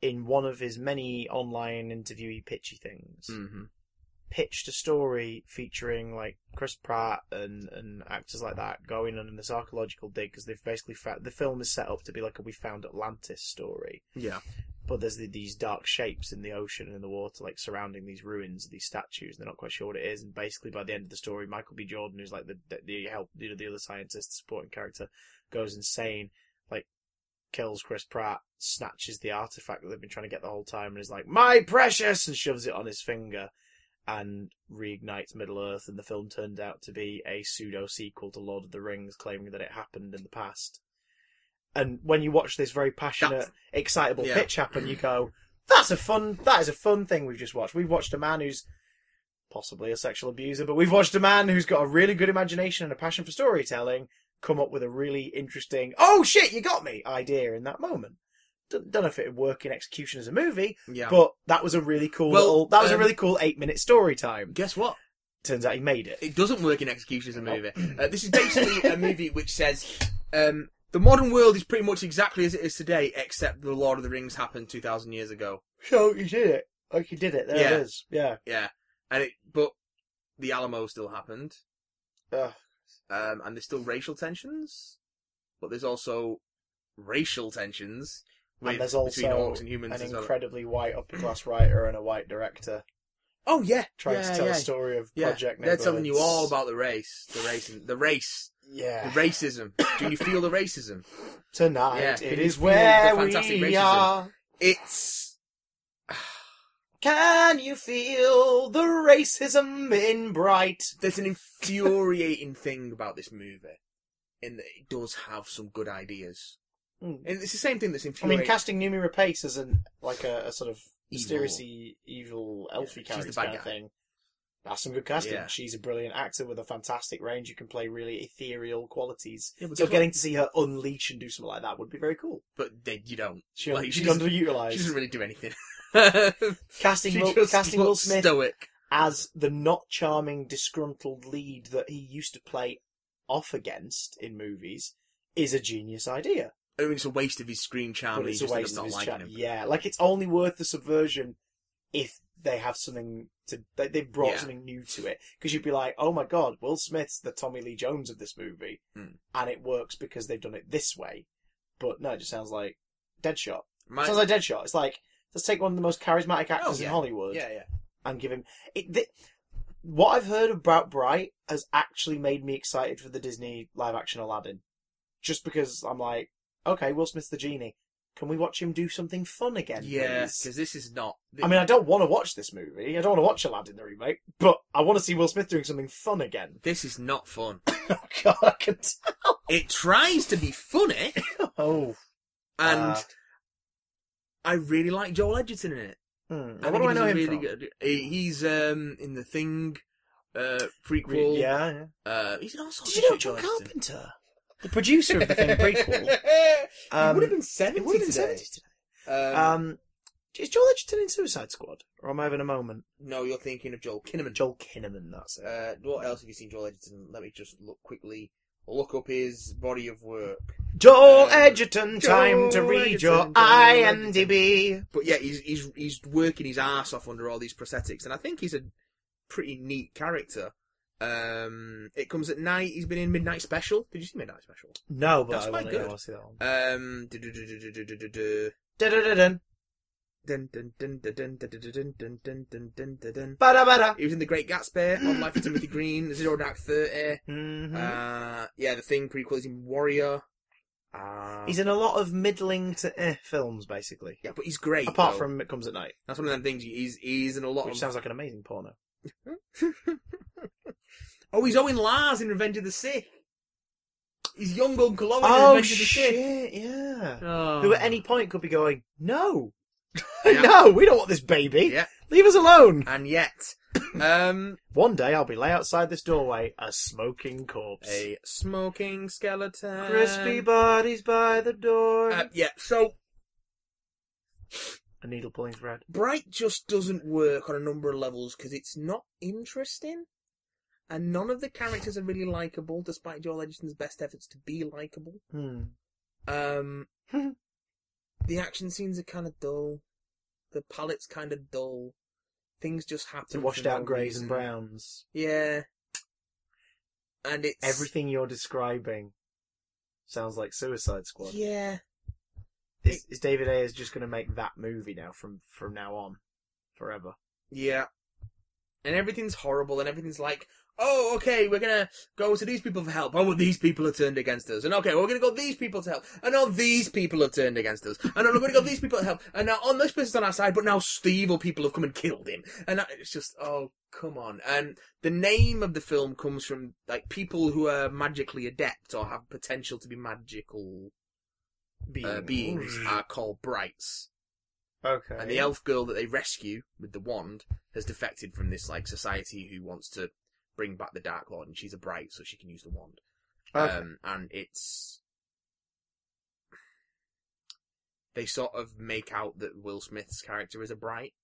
in one of his many online interviewee pitchy things, hmm pitched a story featuring like Chris Pratt and, and actors like that going on in this archaeological dig because they've basically found the film is set up to be like a We Found Atlantis story, Yeah. But there's the, these dark shapes in the ocean and in the water, like surrounding these ruins, these statues. And they're not quite sure what it is, and basically by the end of the story, Michael B. Jordan, who's like the the, the help, you know, the other scientist, supporting character, goes insane, like kills Chris Pratt, snatches the artifact that they've been trying to get the whole time, and is like, "My precious," and shoves it on his finger. And reignites Middle Earth, and the film turned out to be a pseudo sequel to Lord of the Rings, claiming that it happened in the past. And when you watch this very passionate, That's- excitable yeah. pitch happen, you go, "That's a fun. That is a fun thing we've just watched. We've watched a man who's possibly a sexual abuser, but we've watched a man who's got a really good imagination and a passion for storytelling come up with a really interesting, oh shit, you got me idea in that moment. Don't, don't know if it would work in execution as a movie, Yeah. but that was a really cool Well, little, that was a um, really cool eight minute story time. Guess what? Turns out he made it. It doesn't work in execution as a No. movie. Uh, this is basically a movie which says um, the modern world is pretty much exactly as it is today, except the Lord of the Rings happened two thousand years ago. So he did it. Like he did it. There Yeah. it is. Yeah. Yeah, and it but the Alamo still happened, Ugh. um, and there's still racial tensions, but there's also racial tensions with, and there's between also orcs and humans an as well. incredibly white upper class writer and a white director Oh yeah, trying yeah, to tell yeah. a story of Yeah, Project they're telling you all about the race, the race, and the race Yeah. The racism. Do you feel the racism? [COUGHS] Tonight Yeah, it is where the fantastic we racism? are. It's [SIGHS] Can you feel the racism in Bright? there's an infuriating [LAUGHS] thing about this movie, in that it does have some good ideas, Mm. and it's the same thing that's infuriating. I mean, casting Noomi Rapace as an like a, a sort of mysteriously evil, elfy she's the character bad kind of thing. That's some good casting. Yeah. She's a brilliant actor with a fantastic range. You can play really ethereal qualities. Yeah, So getting to see her unleash and do something like that would be very cool. but then you don't. She, Like, she's underutilized. She doesn't really do anything. [LAUGHS] casting she Will, casting Will Smith stoic. as the not charming, disgruntled lead that he used to play off against in movies is a genius idea. I mean, it's a waste of his screen charm. but it's a waste of his him. Yeah, like it's only worth the subversion if they have something to they, they've brought Yeah. something new to it. Because you'd be like, oh my god, Will Smith's the Tommy Lee Jones of this movie, Hmm. and it works because they've done it this way. But no, it just sounds like Deadshot. My- sounds like Deadshot. It's like let's take one of the most charismatic actors Oh, yeah. in Hollywood yeah, yeah. and give him it. Th- what I've heard about Bright has actually made me excited for the Disney live action Aladdin, just because I'm like, okay, Will Smith's the genie. Can we watch him do something fun again? Yeah, because this is not. I mean, I don't want to watch this movie. I don't want to watch Aladdin the remake, but I want to see Will Smith doing something fun again. [LAUGHS] this is not fun. [LAUGHS] oh God, I can tell. It tries to be funny, [LAUGHS] Oh, and Uh, I really like Joel Edgerton in it. hmm. I what do I know him really from? good. He's um in the Thing uh, Re- prequel. yeah, yeah. Uh, he's sorts Did you know John. Carpenter, the producer of the Thing [LAUGHS] prequel? it Um, would have been seventy. It would have been today. seventy today. Um, Um, is Joel Edgerton in Suicide Squad, or am I having a moment? no, you're thinking of Joel Kinnaman. Joel Kinnaman, that's it. Uh, what else have you seen Joel Edgerton? Let me just look quickly. Look up his body of work. Joel um, Edgerton, time to Joel read your Joel IMDb. But yeah, he's he's he's working his ass off under all these prosthetics, and I think he's a pretty neat character. Um, it comes at night. He's been in Midnight Special. Did you see Midnight Special? No, but That's I quite want to see that one. Um, du-du-du-du-du-du-du-du. Dun-dun-dun-dun. Dun, dun, dun, dun, dun, dun, dun, dun, dun, dun, dun, dun, dun. Bada-bada. He was in The Great Gatsby, Odd Life of Timothy Green, Zero Dark Thirty. Mhm. Uh, yeah, The Thing prequel. He's in Warrior. Uh, He's in a lot of middling to eh films, basically. yeah, but he's great. Apart though. from It Comes at Night, that's one of them things. He's he's in a lot of which of. sounds like an amazing porno. Oh, he's Owen Lars in Revenge of the Sith. He's young Uncle Owen in Oh Revenge of the Sith. shit! Yeah. Oh. Who at any point could be going, no, [LAUGHS] Yeah. no, we don't want this baby. Yeah, Leave us alone. and yet, um, [LAUGHS] One day I'll be lay outside this doorway, a smoking corpse. a smoking skeleton. Crispy bodies by the door. Uh, yeah, so a needle pulling thread. Bright just doesn't work on a number of levels because it's not interesting, and none of the characters are really likable, despite Joel Edgerton's best efforts to be likable. Hmm. Um, [LAUGHS] the action scenes are kind of dull. The palette's kind of dull. Things just happen. To washed out no greys and browns. Yeah. And it's Everything you're describing sounds like Suicide Squad. Yeah. Is, is David Ayers just going to make that movie now from from now on, forever? Yeah. And everything's horrible, and everything's like, oh, okay, we're gonna go to these people for help. Oh, well, these people have turned against us. And okay, well, we're gonna go these people to help. And now these people have turned against us. And now we're gonna go these people to help. And now, on this person's on our side, but now Steve or people have come and killed him. And that- it's just, oh, come on. And the name of the film comes from, like, people who are magically adept or have potential to be magical uh, beings are called Brights. Okay. And the elf girl that they rescue with the wand has defected from this like society who wants to bring back the Dark Lord, and she's a bright, so she can use the wand. Okay. Um, and it's they sort of make out that Will Smith's character is a bright.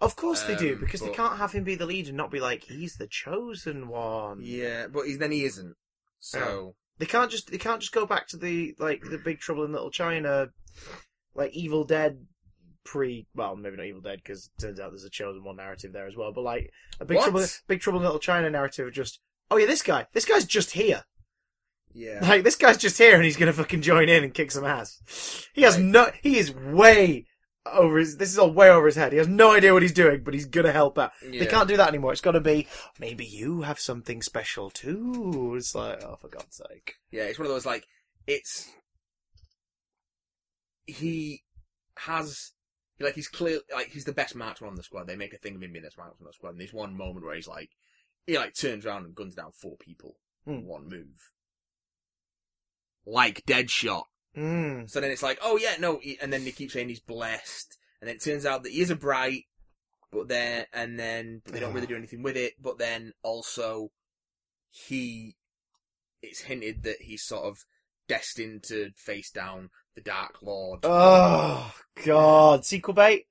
of course they do, um, because they can't have him be the lead and not be like he's the chosen one. Yeah, but he, then he isn't. So They can't just they can't just go back to the like the Big Trouble in Little China, like Evil Dead pre. Well, maybe not Evil Dead because it turns out there's a chosen one narrative there as well. But like a Big What? Trouble, Big Trouble in Little China narrative of just oh yeah, this guy, this guy's just here. yeah, Like this guy's just here and he's gonna fucking join in and kick some ass. He has Right. no. He is way over his. This is all way over his head. He has no idea what he's doing, but he's gonna help out. Yeah. They can't do that anymore. It's got to be maybe you have something special too. It's like, oh, for God's sake. Yeah, it's one of those like it's he has like he's clear like he's the best marksman on the squad. They make a thing of him being the best marksman on the squad. And there's one moment where he's like he like turns around and guns down four people in Hmm. one move, like Deadshot. Mm. So then it's like, oh yeah, no, he, and then they keep saying he's blessed, and then it turns out that he is a bright, but then and then they don't really do [SIGHS] anything with it. But then also he, it's hinted that he's sort of destined to face down the Dark Lord. Oh God, sequel bait.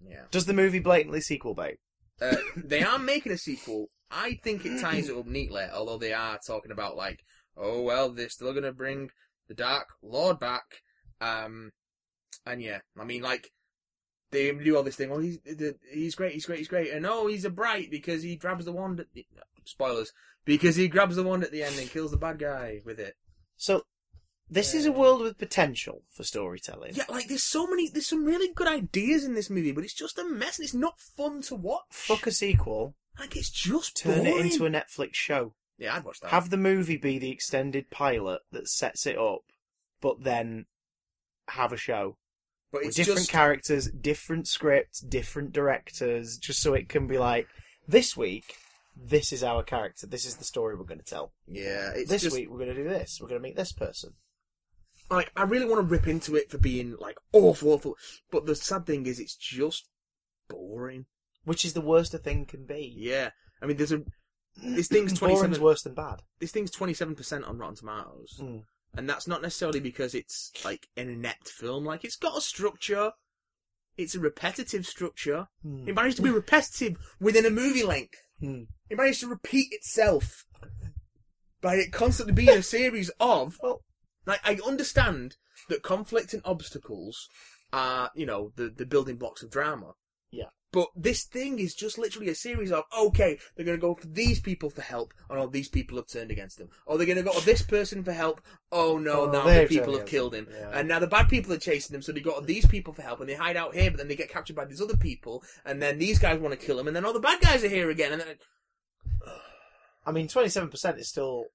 Yeah, Does the movie blatantly sequel bait? uh, they are making a sequel. I think it ties it up neatly, although they are talking about like, oh well, they're still gonna bring the Dark Lord back. Um, and yeah, I mean like. They do all this thing. Oh, he's he's great. He's great. He's great. And oh, he's a bright because he grabs the wand. At the, spoilers. Because he grabs the wand at the end and kills the bad guy with it. So, this is a world with potential for storytelling. Yeah, like there's so many. There's some really good ideas in this movie, but it's just a mess and it's not fun to watch. Fuck a sequel. Like it's just Turn boring. it into a Netflix show. Yeah, I'd watch that. Have the movie be the extended pilot that sets it up, but then have a show. but with it's different just characters, different scripts, different directors, just so it can be like, this week, this is our character, this is the story we're going to tell. yeah. It's this just week, we're going to do this, we're going to meet this person. Like I really want to rip into it for being like awful, awful. But the sad thing is, it's just boring. Which is the worst a thing can be. Yeah, I mean, there's a [CLEARS THROAT] this thing's twenty Boring's worse than bad. This thing's twenty seven percent on Rotten Tomatoes. Mm. And that's not necessarily because it's like an inept film. Like it's got a structure. It's a repetitive structure. Hmm. It managed to be repetitive within a movie length. Hmm. It managed to repeat itself by it constantly being a [LAUGHS] series of. Well, Like I understand that conflict and obstacles are, you know, the the building blocks of drama. Yeah. But this thing is just literally a series of okay, they're going to go for these people for help, and all these people have turned against them. Or they're going to go to this person for help. Oh no, Oh, now the people have killed him, Yeah. and now the bad people are chasing them. So they go to these people for help, and they hide out here, but then they get captured by these other people, and then these guys want to kill them, and then all the bad guys are here again, and then [SIGHS] I mean, 27% is still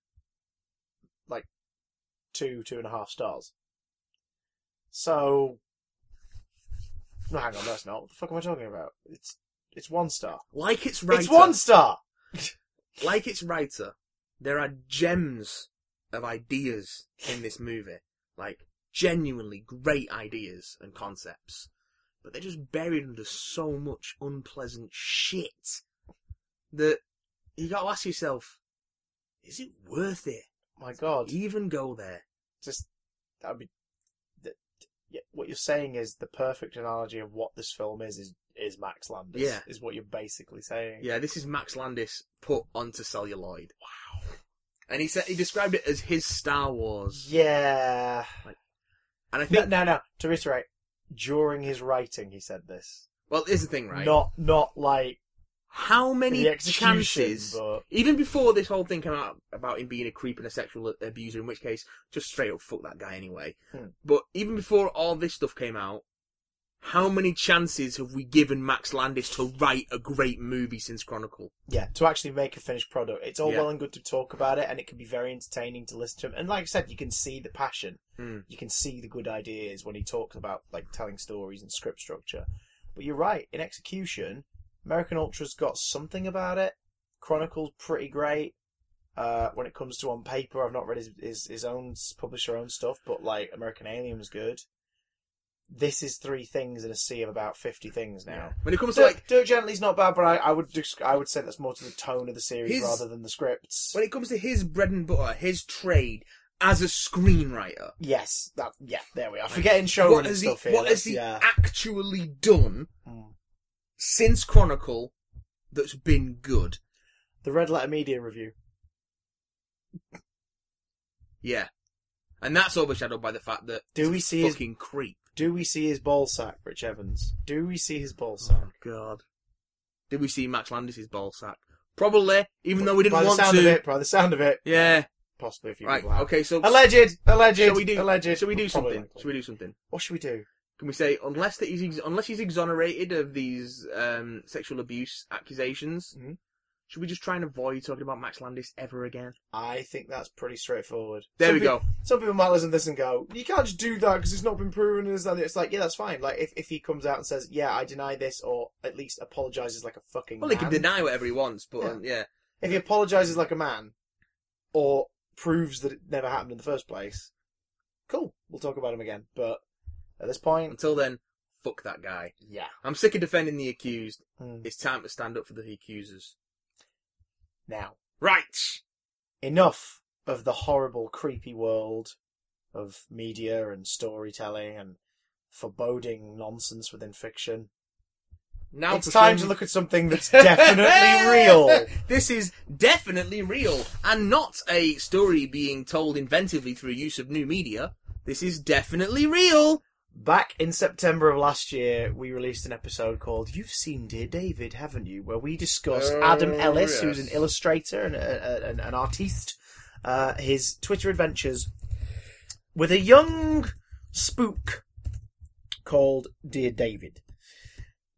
like two, two and a half stars. So, no, hang on, that's not. What the fuck am I talking about? It's it's one star. like its writer, It's one star. [LAUGHS] like its writer, there are gems of ideas in this movie. Like, genuinely great ideas and concepts. But they're just buried under so much unpleasant shit that you gotta ask yourself, is it worth it? My God, Even go there. Just that'd be. that- yeah, What you're saying is the perfect analogy of what this film is is is Max Landis. Yeah. is what you're basically saying. Yeah, this is Max Landis put onto celluloid. Wow. And he said he described it as his Star Wars. Yeah. And I No, think no, no. To reiterate, during his writing, he said this. well, here's the thing, right? Not, not like How many chances but Even before this whole thing came out about him being a creep and a sexual abuser, in which case, just straight up fuck that guy anyway. Hmm. But even before all this stuff came out, how many chances have we given Max Landis to write a great movie since Chronicle? yeah, to actually make a finished product, it's all Yeah. well and good to talk about it, and it can be very entertaining to listen to him. And like I said, you can see the passion, Hmm. you can see the good ideas when he talks about like telling stories and script structure. But you're right, in execution, American Ultra's got something about it. Chronicle's pretty great. Uh, when it comes to on paper, I've not read his, his his own publisher own stuff, but like American Alien was good. This is three things in a sea of about fifty things now. When it comes to like, Dirk Gently's not bad, but I, I would just, I would say that's more to the tone of the series His- rather than the scripts. when it comes to his bread and butter, his trade as a screenwriter, Yes, that yeah, there we are. Forgetting what showrunning has he, stuff here. what has that's- he yeah. actually done Mm. Since Chronicle that's been good? The Red Letter Media review. Yeah. And that's overshadowed by the fact that Do we see his- creep. Do we see his ball sack, Rich Evans? Do we see his ball oh, sack? Oh god. Did we see Max Landis' ball sack? Probably, even though we didn't by the want sound to. of it, by the sound of it, Yeah. possibly a few Right. Okay. So Alleged, alleged. shall we do? Alleged. Shall we do something? likely. Shall we do something? What should we do? Can we say unless that he's ex- unless he's exonerated of these um, sexual abuse accusations? Mhm. Should we just try and avoid talking about Max Landis ever again? I think that's pretty straightforward. There Some we go. Some people might listen to this and go, "You can't just do that because it's not been proven." And it's like, yeah, that's fine. Like if, if he comes out and says, "Yeah, I deny this," or at least apologizes like a fucking Well, he man. can deny whatever he wants, but Yeah. um, yeah. if he apologizes like a man, or proves that it never happened in the first place, cool. We'll talk about him again. But at this point, Until then, fuck that guy. yeah. I'm sick of defending the accused. Mm. It's time to stand up for the accusers. Now, Right. enough of the horrible, creepy world of media and storytelling and foreboding nonsense within fiction. Now it's for time some- to look at something that's [LAUGHS] definitely real. This is definitely real, and not a story being told inventively through use of new media. This is definitely real. Back in September of last year, we released an episode called "You've Seen Dear David, Haven't You?" where we discuss Oh, Adam Ellis, who's an illustrator and a, a, an, an artiste, uh, his Twitter adventures with a young spook called Dear David.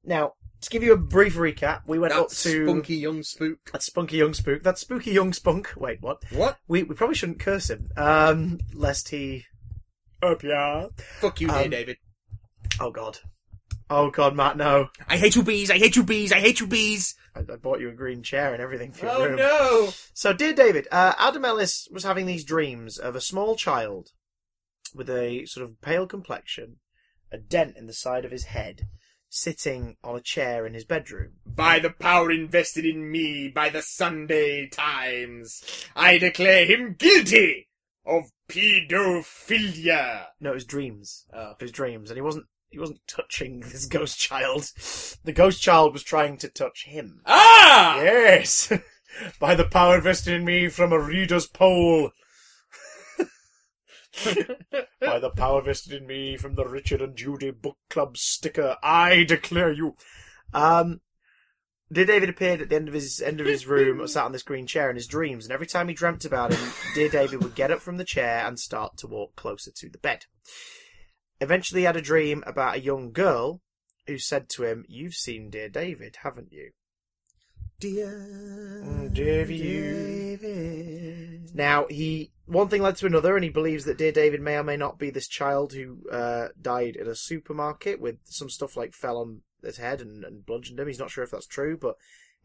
Now, to give you a brief recap, we went That up to spunky young spook. that spunky young spook, that spooky young spunk. Wait, what? What? We we probably shouldn't curse him, um, lest he. Up yeah. Fuck you, dear Um, David. Oh God. Oh God, Matt, no. I hate you, bees. I hate you, bees. I hate you, bees. I, I bought you a green chair and everything for your Oh room. no! So, dear David, uh, Adam Ellis was having these dreams of a small child with a sort of pale complexion, a dent in the side of his head, sitting on a chair in his bedroom. By the power invested in me by the Sunday Times, I declare him guilty of pedophilia. No, it was dreams. Oh. It was dreams, and he wasn't. He wasn't touching [LAUGHS] this ghost child. The ghost child was trying to touch him. Ah! Yes, [LAUGHS] by the power vested in me from a reader's poll. [LAUGHS] by the power vested in me from the Richard and Judy Book Club sticker, I declare you. Um, Dear David appeared at the end of his end of his room, sat on this green chair in his dreams, and every time he dreamt about him, Dear David would get up from the chair and start to walk closer to the bed. Eventually, he had a dream about a young girl who said to him, "You've seen Dear David, haven't you?" Dear Mm, David. Now he one thing led to another, and he believes that dear David may or may not be this child who uh, died in a supermarket with some stuff like fell on his head and, and bludgeoned him. He's not sure if that's true, but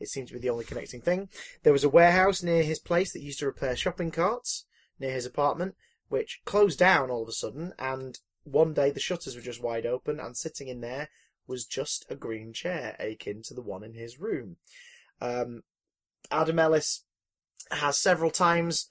it seems to be the only connecting thing. There was a warehouse near his place that used to repair shopping carts near his apartment, which closed down all of a sudden, and one day the shutters were just wide open, and sitting in there was just a green chair akin to the one in his room. Um, Adam Ellis has several times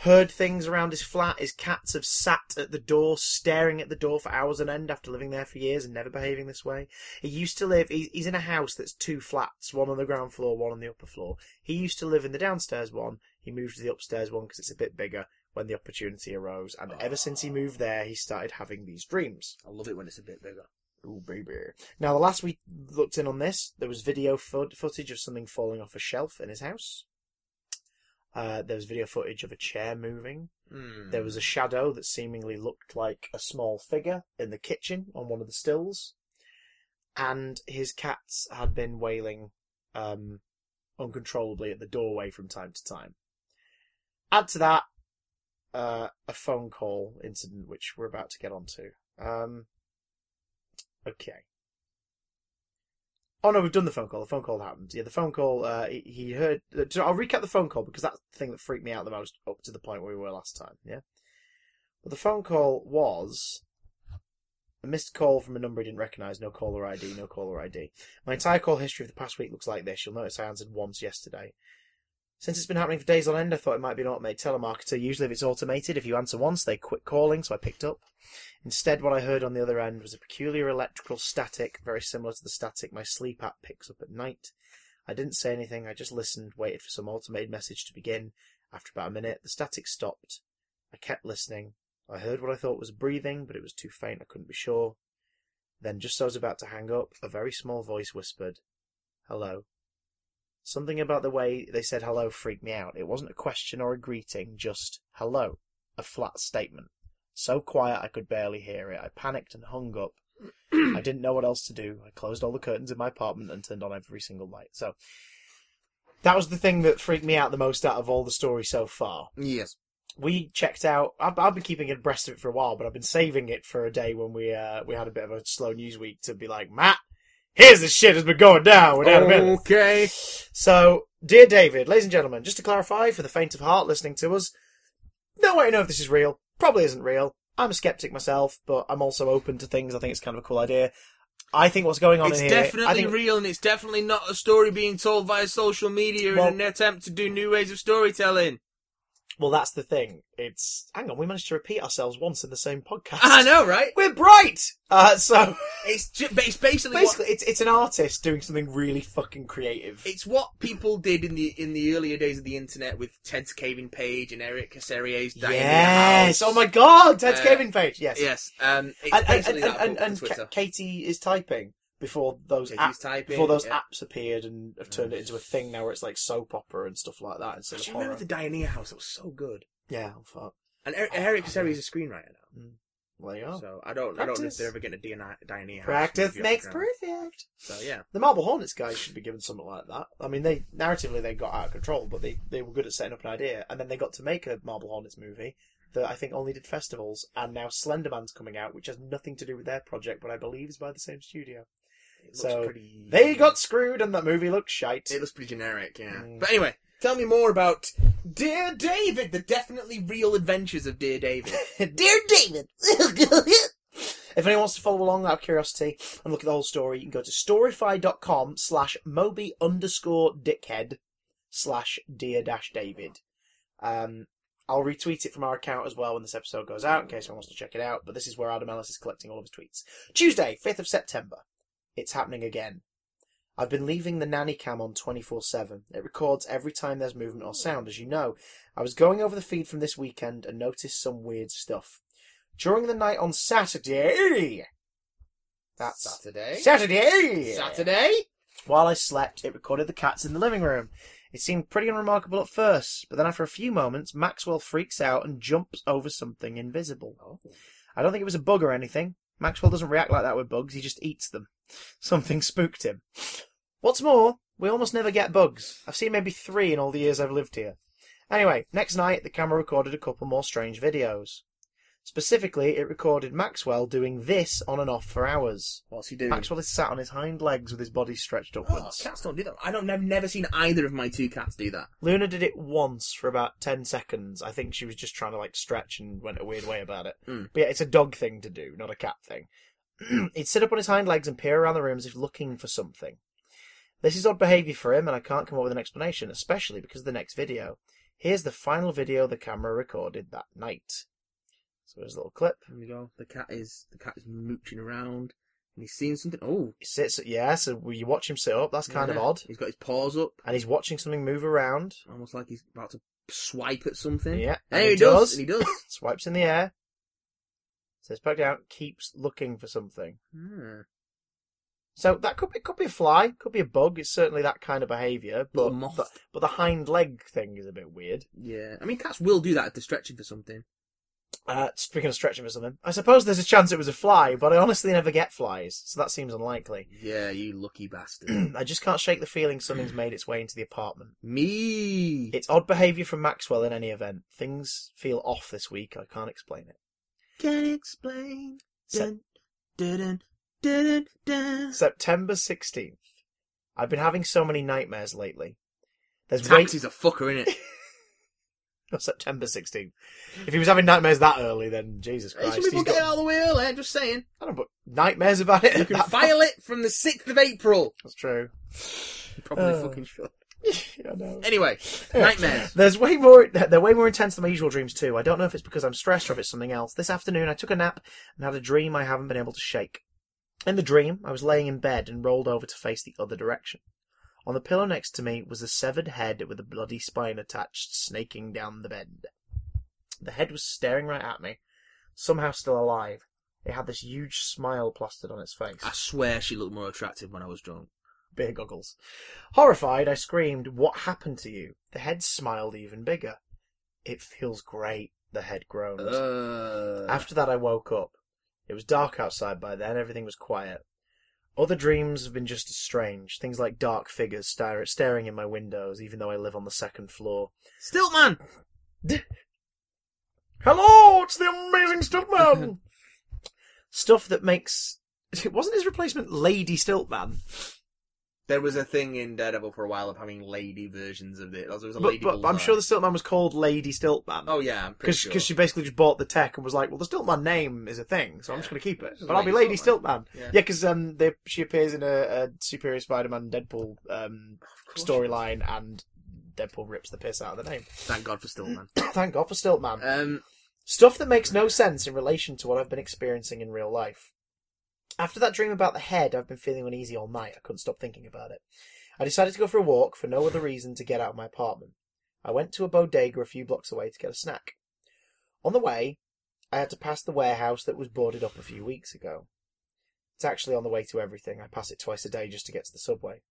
heard things around his flat. His cats have sat at the door, staring at the door for hours on end after living there for years and never behaving this way. He used to live, he's in a house that's two flats, one on the ground floor, one on the upper floor. He used to live in the downstairs one. He moved to the upstairs one because it's a bit bigger when the opportunity arose. And ever since he moved there, he started having these dreams. I love it when it's a bit bigger. Ooh, baby. Now, the last we looked in on this, there was video fo- footage of something falling off a shelf in his house. Uh, there was video footage of a chair moving. Hmm. There was a shadow that seemingly looked like a small figure in the kitchen on one of the stills. And his cats had been wailing um, uncontrollably at the doorway from time to time. Add to that uh, a phone call incident, which we're about to get onto. Um, okay. Oh no, we've done the phone call. The phone call happened. Yeah, the phone call. Uh, he, he heard. I'll recap the phone call because that's the thing that freaked me out the most up to the point where we were last time. Yeah. But the phone call was a missed call from a number he didn't recognise. No caller ID. No caller ID. My entire call history of the past week looks like this. You'll notice I answered once yesterday. Since it's been happening for days on end, I thought it might be an automated telemarketer. Usually, if it's automated, if you answer once, they quit calling, so I picked up. Instead, what I heard on the other end was a peculiar electrical static, very similar to the static my sleep app picks up at night. I didn't say anything, I just listened, waited for some automated message to begin. After about a minute, the static stopped. I kept listening. I heard what I thought was breathing, but it was too faint, I couldn't be sure. Then, just as I was about to hang up, a very small voice whispered, Hello. Something about the way they said hello freaked me out. It wasn't a question or a greeting, just hello. A flat statement. So quiet I could barely hear it. I panicked and hung up. [CLEARS THROAT] I didn't know what else to do. I closed all the curtains in my apartment and turned on every single light. So that was the thing that freaked me out the most out of all the stories so far. Yes. We checked out. I've, I've been keeping abreast of it for a while, but I've been saving it for a day when we uh, we had a bit of a slow news week to be like, Matt, here's the shit that's been going down without a minute. Okay. So, dear David, ladies and gentlemen, just to clarify for the faint of heart listening to us, no way to know if this is real. Probably isn't real. I'm a skeptic myself, but I'm also open to things. I think it's kind of a cool idea. I think what's going on It's in here. definitely I think, real, and it's definitely not a story being told via social media Well- in an attempt to do new ways of storytelling. Well, that's the thing. It's hang on. We managed to repeat ourselves once in the same podcast. I know, right? We're bright. Uh, so It's ju- but it's basically, what, basically, it's it's an artist doing something really fucking creative. it's what people did in the in the earlier days of the internet with Ted's Caving Page and Eric Dying yes. Oh my god. Ted's Uh, caving page. Yes. Yes. Um. It's And, and, basically and, that and, and Twitter. Ka- Katie is typing before those apps typing, before those yeah. apps appeared and have turned it into a thing now where it's like soap opera and stuff like that instead Do of horror. remember the Dionaea House? It was so good. Yeah, oh, fuck. And Eric, Eric Heisserer is a screenwriter now, mm. Well, there you are. so I don't I don't know if they're ever getting a Dionaea House. Practice makes perfect. So yeah, The Marble Hornets guys should be given something like that. I mean, they narratively they got out of control, but they, they were good at setting up an idea, and then they got to make a Marble Hornets movie that I think only did festivals, and now Slenderman's coming out, which has nothing to do with their project, but I believe is by the same studio. So, pretty. They got screwed, and that movie looks shite. It looks pretty generic, yeah. Mm. But anyway, tell me more about Dear David, the definitely real adventures of Dear David. [LAUGHS] Dear David. [LAUGHS] if anyone wants to follow along out of curiosity and look at the whole story, you can go to storify.com slash moby underscore dickhead slash dear dash David. Um, I'll retweet it from our account as well when this episode goes out in case anyone wants to check it out. But this is where Adam Ellis is collecting all of his tweets. Tuesday, 5th of September. It's happening again. I've been leaving the nanny cam on 24 7. It records every time there's movement or sound, as you know. I was going over the feed from this weekend and noticed some weird stuff. During the night on Saturday, that's Saturday. Saturday, Saturday. while I slept, it recorded the cats in the living room. It seemed pretty unremarkable at first, but then after a few moments, Maxwell freaks out and jumps over something invisible. Oh. I don't think it was a bug or anything. Maxwell doesn't react like that with bugs, he just eats them. Something spooked him. What's more, we almost never get bugs. I've seen maybe three in all the years I've lived here. Anyway, next night, the camera recorded a couple more strange videos. Specifically, it recorded Maxwell doing this on and off for hours. What's he doing? Maxwell is sat on his hind legs with his body stretched Oh, upwards. cats don't do that. I don't. I've never seen either of my two cats do that. Luna did it once for about 10 seconds. I think she was just trying to like stretch and went a weird way about it. Mm. But yeah, it's a dog thing to do, not a cat thing. [CLEARS THROAT] He'd sit up on his hind legs and peer around the room as if looking for something. This is odd behaviour for him, and I can't come up with an explanation, especially because of the next video. Here's the final video the camera recorded that night. So here's a little clip. Here we go. The cat is the cat is mooching around, and he's seeing something. Oh, He sits, yeah, so you watch him sit up, that's kind of odd. He's got his paws up, And he's watching something move around. almost like he's about to swipe at something. Yeah, and, and he, he does. does. And he does. [LAUGHS] Swipes in the air. Sits back down, keeps looking for something. Hmm. So that could be, could be a fly, could be a bug. It's certainly that kind of behaviour, but but, but the hind leg thing is a bit weird. Yeah, I mean cats will do that if they're stretching for something. Uh, speaking of stretching for something, I suppose there's a chance it was a fly, but I honestly never get flies, so that seems unlikely. Yeah, you lucky bastard. [CLEARS THROAT] I just can't shake the feeling something's made its way into the apartment. [CLEARS THROAT] Me. It's odd behaviour from Maxwell in any event. Things feel off this week. I can't explain it. Can explain. Se- Dun, dun, dun, dun, dun. September 16th. I've been having so many nightmares lately. There's way Taxi's a fucker, innit? [LAUGHS] No, September 16th. If he was having nightmares that early, then Jesus Hey, Christ. Some people he's get it got, out of the way early, I'm just saying. I don't know, but nightmares about it. You can that file it from the 6th of April. That's true. You Probably Oh. [SIGHS] fucking should. Yeah, [LAUGHS] I know. Anyway, [LAUGHS] nightmares. There's way more. They're way more intense than my usual dreams too. I don't know if it's because I'm stressed or if it's something else. This afternoon, I took a nap and had a dream I haven't been able to shake. In the dream, I was laying in bed and rolled over to face the other direction. On the pillow next to me was a severed head with a bloody spine attached, snaking down the bed. The head was staring right at me, somehow still alive. It had this huge smile plastered on its face. I swear she looked more attractive when I was drunk. Beer goggles. Horrified, I screamed, What happened to you? The head smiled even bigger. It feels great, the head groaned. Uh, After that, I woke up. It was dark outside by then, everything was quiet. Other dreams have been just as strange, things like dark figures stare- staring in my windows, even though I live on the second floor. Stiltman! [LAUGHS] Hello, it's the amazing Stiltman! [LAUGHS] Stuff that makes. It [LAUGHS] wasn't his replacement Lady Stiltman. There was a thing in Daredevil for a while of having lady versions of it. There was a But, lady but I'm sure the Stiltman was called Lady Stiltman. Oh yeah, I'm pretty Because sure. she basically just bought the tech and was like, well, the Stiltman name is a thing, so I'm just going to keep it. But I'll be Lady Lady Stiltman. Stiltman. Yeah. Because um, they, she appears in a, a Superior Spider-Man Deadpool um, storyline, and Deadpool rips the piss out of the name. Thank God for Stiltman. [COUGHS] Thank God for Stiltman. um, Stuff that makes no sense in relation to what I've been experiencing in real life. After that dream about the head, I've been feeling uneasy all night. I couldn't stop thinking about it. I decided to go for a walk for no other reason to get out of my apartment. I went to a bodega a few blocks away to get a snack. On the way, I had to pass the warehouse that was boarded up a few weeks ago. It's actually on the way to everything. I pass it twice a day just to get to the subway.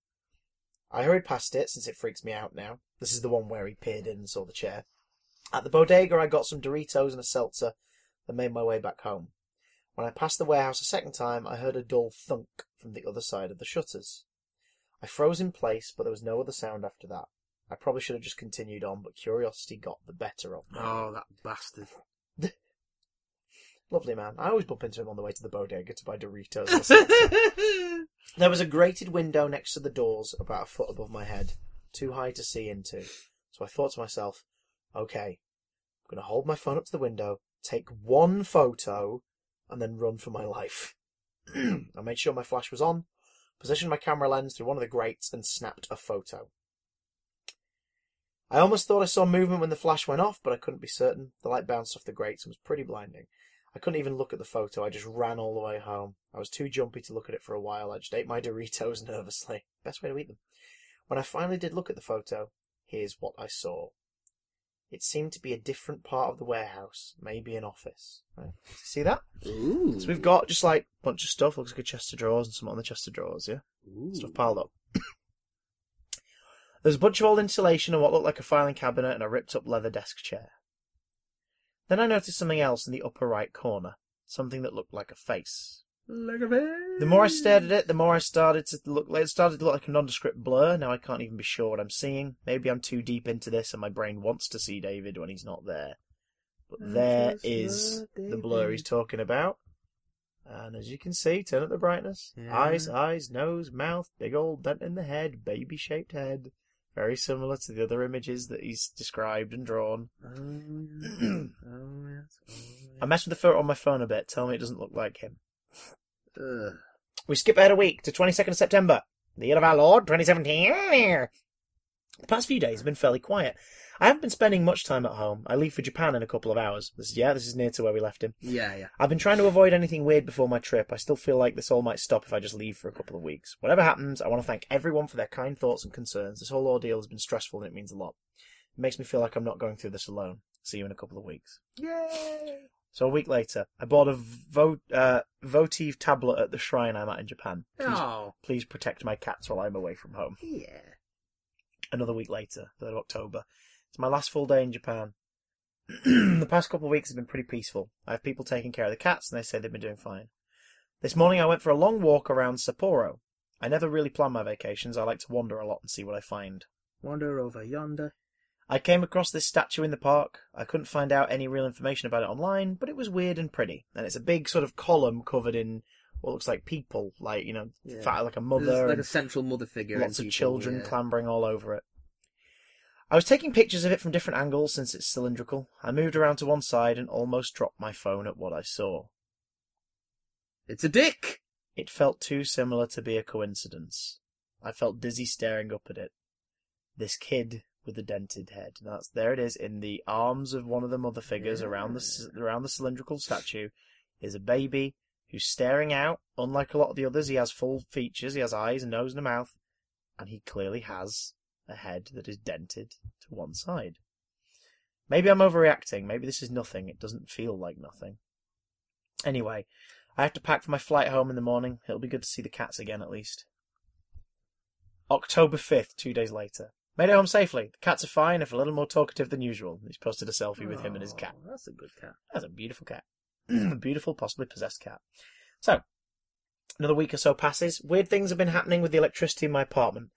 I hurried past it since it freaks me out now. This is the one where he peered in and saw the chair. At the bodega, I got some Doritos and a seltzer and made my way back home. When I passed the warehouse a second time, I heard a dull thunk from the other side of the shutters. I froze in place, but there was no other sound after that. I probably should have just continued on, but curiosity got the better of me. oh, that bastard. [LAUGHS] Lovely man. I always bump into him on the way to the bodega to buy Doritos. [LAUGHS] There was a grated window next to the doors about a foot above my head, too high to see into. So I thought to myself, okay, I'm going to hold my phone up to the window, take one photo, and then run for my life. [CLEARS THROAT] I made sure my flash was on, positioned my camera lens through one of the grates, and snapped a photo. I almost thought I saw movement when the flash went off, but I couldn't be certain. The light bounced off the grates and was pretty blinding. I couldn't even look at the photo. I just ran all the way home. I was too jumpy to look at it for a while. I just ate my [LAUGHS] Doritos nervously. Best way to eat them. When I finally did look at the photo, here's what I saw. It seemed to be a different part of the warehouse, maybe an office. Right. See that? Ooh. So we've got just like a bunch of stuff. Looks like a chest of drawers and some on the chest of drawers. Yeah, Ooh. stuff piled up. [COUGHS] There's a bunch of old insulation and what looked like a filing cabinet and a ripped up leather desk chair. Then I noticed something else in the upper right corner. Something that looked like a face. Like a bear. The more I stared at it, the more I started to look. It started to look like a nondescript blur. Now I can't even be sure what I'm seeing. Maybe I'm too deep into this, and my brain wants to see David when he's not there. But there just is love the blur he's talking about. And as you can see, turn up the brightness. Yeah. Eyes, eyes, nose, mouth, big old dent in the head, baby-shaped head. Very similar to the other images that he's described and drawn. Oh, yes. [CLEARS THROAT] oh, yes. Oh, I messed with the photo on my phone a bit. Tell me it doesn't look like him. Ugh. We skip ahead a week to 22nd of September, the year of our Lord, 2017. The past few days have been fairly quiet. I haven't been spending much time at home. I leave for Japan in a couple of hours. This is, yeah, this is near to where we left him. Yeah, yeah. I've been trying to avoid anything weird before my trip. I still feel like this all might stop if I just leave for a couple of weeks. Whatever happens, I want to thank everyone for their kind thoughts and concerns. This whole ordeal has been stressful and it means a lot. It makes me feel like I'm not going through this alone. See you in a couple of weeks. Yay! So a week later, I bought a vo- uh, votive tablet at the shrine I'm at in Japan. Please Oh, Please protect my cats while I'm away from home. yeah. Another week later, 3rd of October. It's my last full day in Japan. [CLEARS THROAT] the past couple of weeks have been pretty peaceful. I have people taking care of the cats, and they say they've been doing fine. This morning I went for a long walk around Sapporo. I never really plan my vacations. I like to wander a lot and see what I find. Wander over yonder. I came across this statue in the park. I couldn't find out any real information about it online, but it was weird and pretty. And it's a big sort of column covered in what looks like people, like, you know, Yeah. fat, like a There's mother like a central mother figure. lots of people, children yeah. clambering all over it. I was taking pictures of it from different angles since it's cylindrical. I moved around to one side and almost dropped my phone at what I saw. It's a dick! It felt too similar to be a coincidence. I felt dizzy staring up at it. This kid with the dented head. That's there it is in the arms of one of the mother figures around the around the cylindrical statue is a baby who's staring out. Unlike a lot of the others, he has full features. He has eyes, a nose, and a mouth, and he clearly has a head that is dented to one side. Maybe I'm overreacting. Maybe this is nothing. It doesn't feel like nothing. Anyway, I have to pack for my flight home in the morning. It'll be good to see the cats again at least. October 5th, two days later. Made it home safely. The cats are fine, if a little more talkative than usual. He's posted a selfie with him and his oh, cat. Oh, That's a good cat. That's a beautiful cat. a [CLEARS THROAT] beautiful, possibly possessed cat. So, another week or so passes. Weird things have been happening with the electricity in my apartment.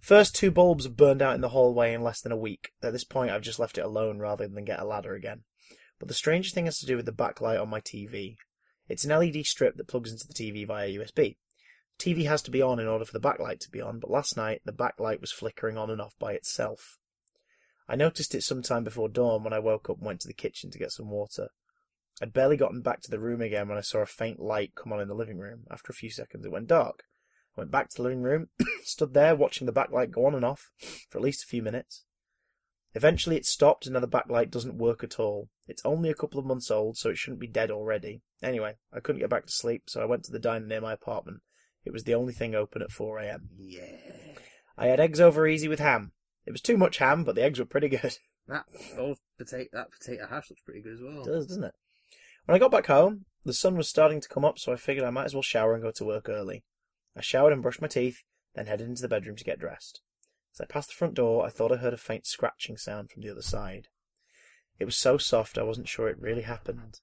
First two bulbs have burned out in the hallway in less than a week. At this point, I've just left it alone rather than get a ladder again. But the strangest thing has to do with the backlight on my TV. It's an LED strip that plugs into the TV via USB. TV has to be on in order for the backlight to be on, but last night the backlight was flickering on and off by itself. I noticed it sometime before dawn when I woke up and went to the kitchen to get some water. I'd barely gotten back to the room again when I saw a faint light come on in the living room. After a few seconds, it went dark. I went back to the living room, [COUGHS] stood there watching the backlight go on and off for at least a few minutes. Eventually, it stopped, and now the backlight doesn't work at all. It's only a couple of months old, so it shouldn't be dead already. Anyway, I couldn't get back to sleep, so I went to the diner near my apartment. It was the only thing open at 4 a.m. Yeah. I had eggs over easy with ham. It was too much ham, but the eggs were pretty good. [LAUGHS] That old potato, that potato hash looks pretty good as well. It does, doesn't it? When I got back home, the sun was starting to come up, so I figured I might as well shower and go to work early. I showered and brushed my teeth, then headed into the bedroom to get dressed. As I passed the front door, I thought I heard a faint scratching sound from the other side. It was so soft I wasn't sure it really happened.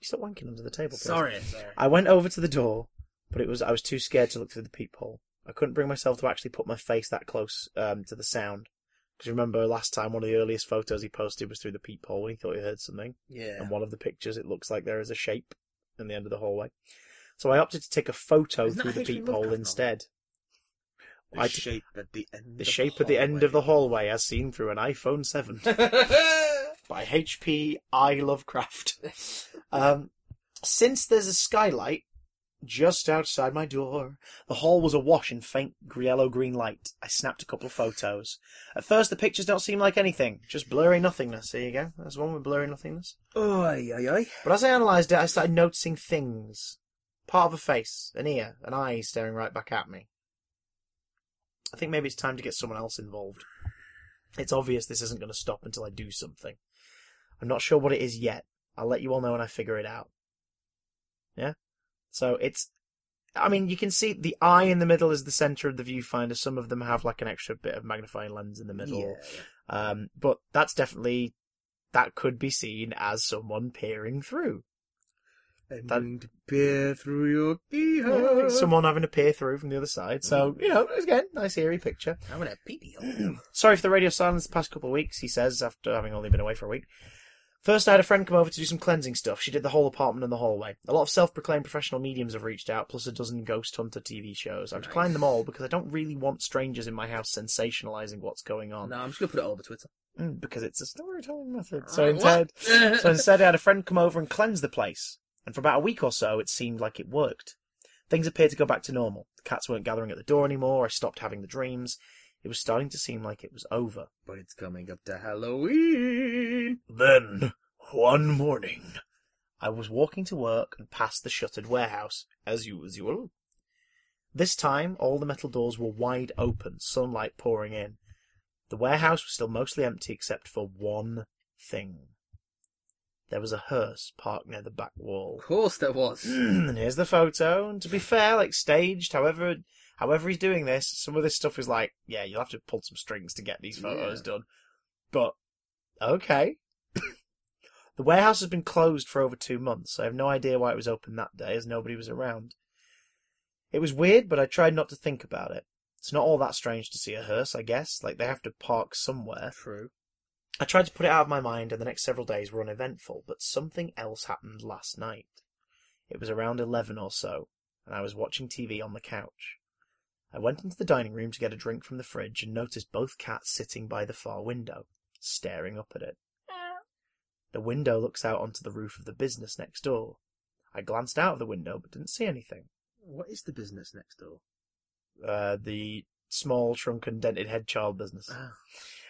You stop wanking under the table, please. Sorry, sorry. I went over to the door, but it was I was too scared to look through the peephole. I couldn't bring myself to actually put my face that close um, to the sound. Because remember last time, one of the earliest photos he posted was through the peephole when he thought he heard something. Yeah. And one of the pictures, it looks like there is a shape in the end of the hallway. So I opted to take a photo Isn't through the peephole instead. The I t- shape at the end. The of shape at the end of the hallway, as seen through an iPhone 7 [LAUGHS] by H.P. I Lovecraft. [LAUGHS] Um, since there's a skylight just outside my door, the hall was awash in faint yellow green light. I snapped a couple of photos. At first, the pictures don't seem like anything, just blurry nothingness. There you go. There's one with blurry nothingness. Oi, oi, oi. But as I analysed it, I started noticing things. Part of a face, an ear, an eye staring right back at me. I think maybe it's time to get someone else involved. It's obvious this isn't going to stop until I do something. I'm not sure what it is yet. I'll let you all know when I figure it out. Yeah? So it's, I mean, you can see the eye in the middle is the centre of the viewfinder. Some of them have like an extra bit of magnifying lens in the middle. Yeah. Um, but that's definitely, that could be seen as someone peering through. I'm That- to peer through your Yeah, someone having to peer through from the other side. So, you know, again, nice eerie picture. I'm gonna pee pee. Sorry for the radio silence the past couple of weeks, he says, after having only been away for a week. First, I had a friend come over to do some cleansing stuff. She did the whole apartment and the hallway. A lot of self-proclaimed professional mediums have reached out, plus a dozen ghost hunter TV shows. I've declined them all because I don't really want strangers in my house sensationalizing what's going on. No, I'm just gonna put it all over Twitter. Mm, because it's a storytelling method. So instead, so instead, I had a friend [LAUGHS] come over and cleanse the place. And for about a week or so, it seemed like it worked. Things appeared to go back to normal. The cats weren't gathering at the door anymore. I stopped having the dreams. It was starting to seem like it was over. But it's coming up to Halloween. Then, one morning, I was walking to work and past the shuttered warehouse, as usual. This time, all the metal doors were wide open, sunlight pouring in. The warehouse was still mostly empty except for one thing. There was a hearse parked near the back wall. Of course there was. [CLEARS THROAT] and here's the photo. And to be fair, like staged, however, however he's doing this, some of this stuff is like, yeah, you'll have to pull some strings to get these photos Yeah. done. But okay. [COUGHS] the warehouse has been closed for over two months. I have no idea why it was open that day, as nobody was around. It was weird, but I tried not to think about it. It's not all that strange to see a hearse, I guess. Like they have to park somewhere. True. I tried to put it out of my mind, and the next several days were uneventful, but something else happened last night. It was around 11 or so, and I was watching TV on the couch. I went into the dining room to get a drink from the fridge and noticed both cats sitting by the far window, staring up at it. The window looks out onto the roof of the business next door. I glanced out of the window but didn't see anything. What is the business next door? Uh, the small, shrunken, dented head child business. Ah.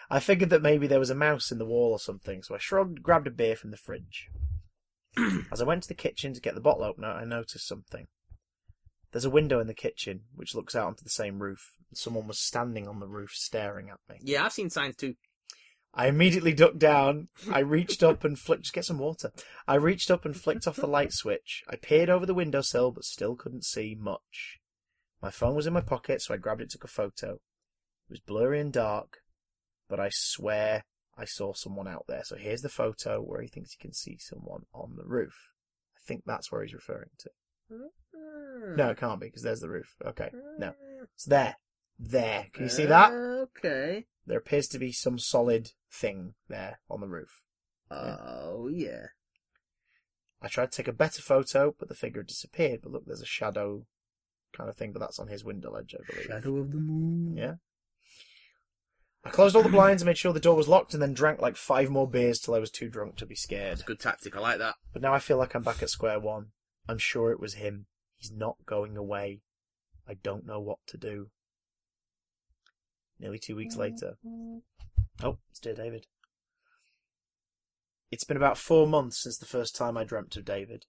I figured that maybe there was a mouse in the wall or something, so I shrugged, grabbed a beer from the fridge. [CLEARS THROAT] As I went to the kitchen to get the bottle opener, I noticed something. There's a window in the kitchen which looks out onto the same roof, someone was standing on the roof staring at me. Yeah, I've seen signs too. I immediately ducked down. I reached up and flicked. Just get some water. I reached up and flicked off the light switch. I peered over the windowsill, but still couldn't see much. My phone was in my pocket, so I grabbed it and took a photo. It was blurry and dark, but I swear I saw someone out there. So here's the photo where he thinks he can see someone on the roof. I think that's where he's referring to. Hmm? No, it can't be because there's the roof. Okay, no, it's there, there. Can you see eh, that? Okay. There appears to be some solid thing there on the roof. Oh yeah. I tried to take a better photo, but the figure had disappeared. But look, there's a shadow kind of thing, but that's on his window ledge, I believe. Shadow of the moon. Yeah. I closed all the blinds and made sure the door was locked and then drank like five more beers till I was too drunk to be scared. That's a good tactic. I like that. But now I feel like I'm back at square one. I'm sure it was him. He's not going away. I don't know what to do. Nearly two weeks later. Oh, it's dear David. It's been about four months since the first time I dreamt of David.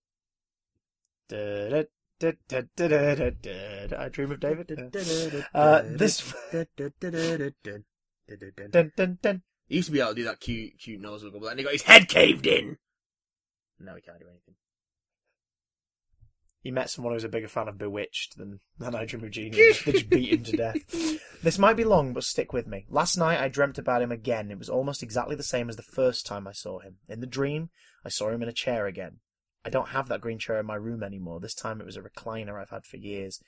Da, da, da, da, da, da, da, da. I dream of David. Uh, this. Dun, dun, dun. He used to be able to do that cute, cute nose wiggle, but then he got his head caved in. Now he can't do anything. He met someone who was a bigger fan of Bewitched than, than I Dream of Genius. [LAUGHS] they just beat him to death. This might be long, but stick with me. Last night I dreamt about him again. It was almost exactly the same as the first time I saw him. In the dream, I saw him in a chair again. I don't have that green chair in my room anymore. This time it was a recliner I've had for years.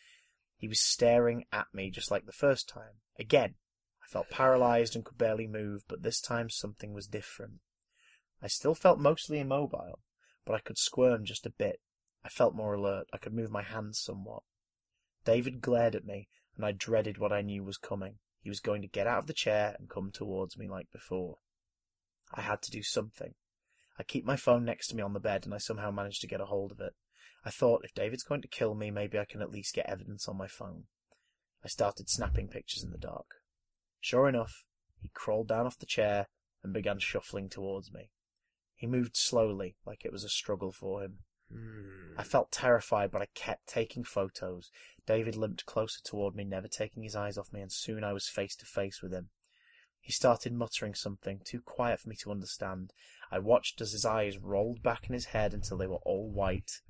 He was staring at me just like the first time. Again, I felt paralyzed and could barely move, but this time something was different. I still felt mostly immobile, but I could squirm just a bit. I felt more alert. I could move my hands somewhat. David glared at me, and I dreaded what I knew was coming. He was going to get out of the chair and come towards me like before. I had to do something. I keep my phone next to me on the bed, and I somehow managed to get a hold of it. I thought, if David's going to kill me, maybe I can at least get evidence on my phone. I started snapping pictures in the dark. Sure enough, he crawled down off the chair and began shuffling towards me. He moved slowly, like it was a struggle for him. Hmm. I felt terrified, but I kept taking photos. David limped closer toward me, never taking his eyes off me, and soon I was face to face with him. He started muttering something, too quiet for me to understand. I watched as his eyes rolled back in his head until they were all white.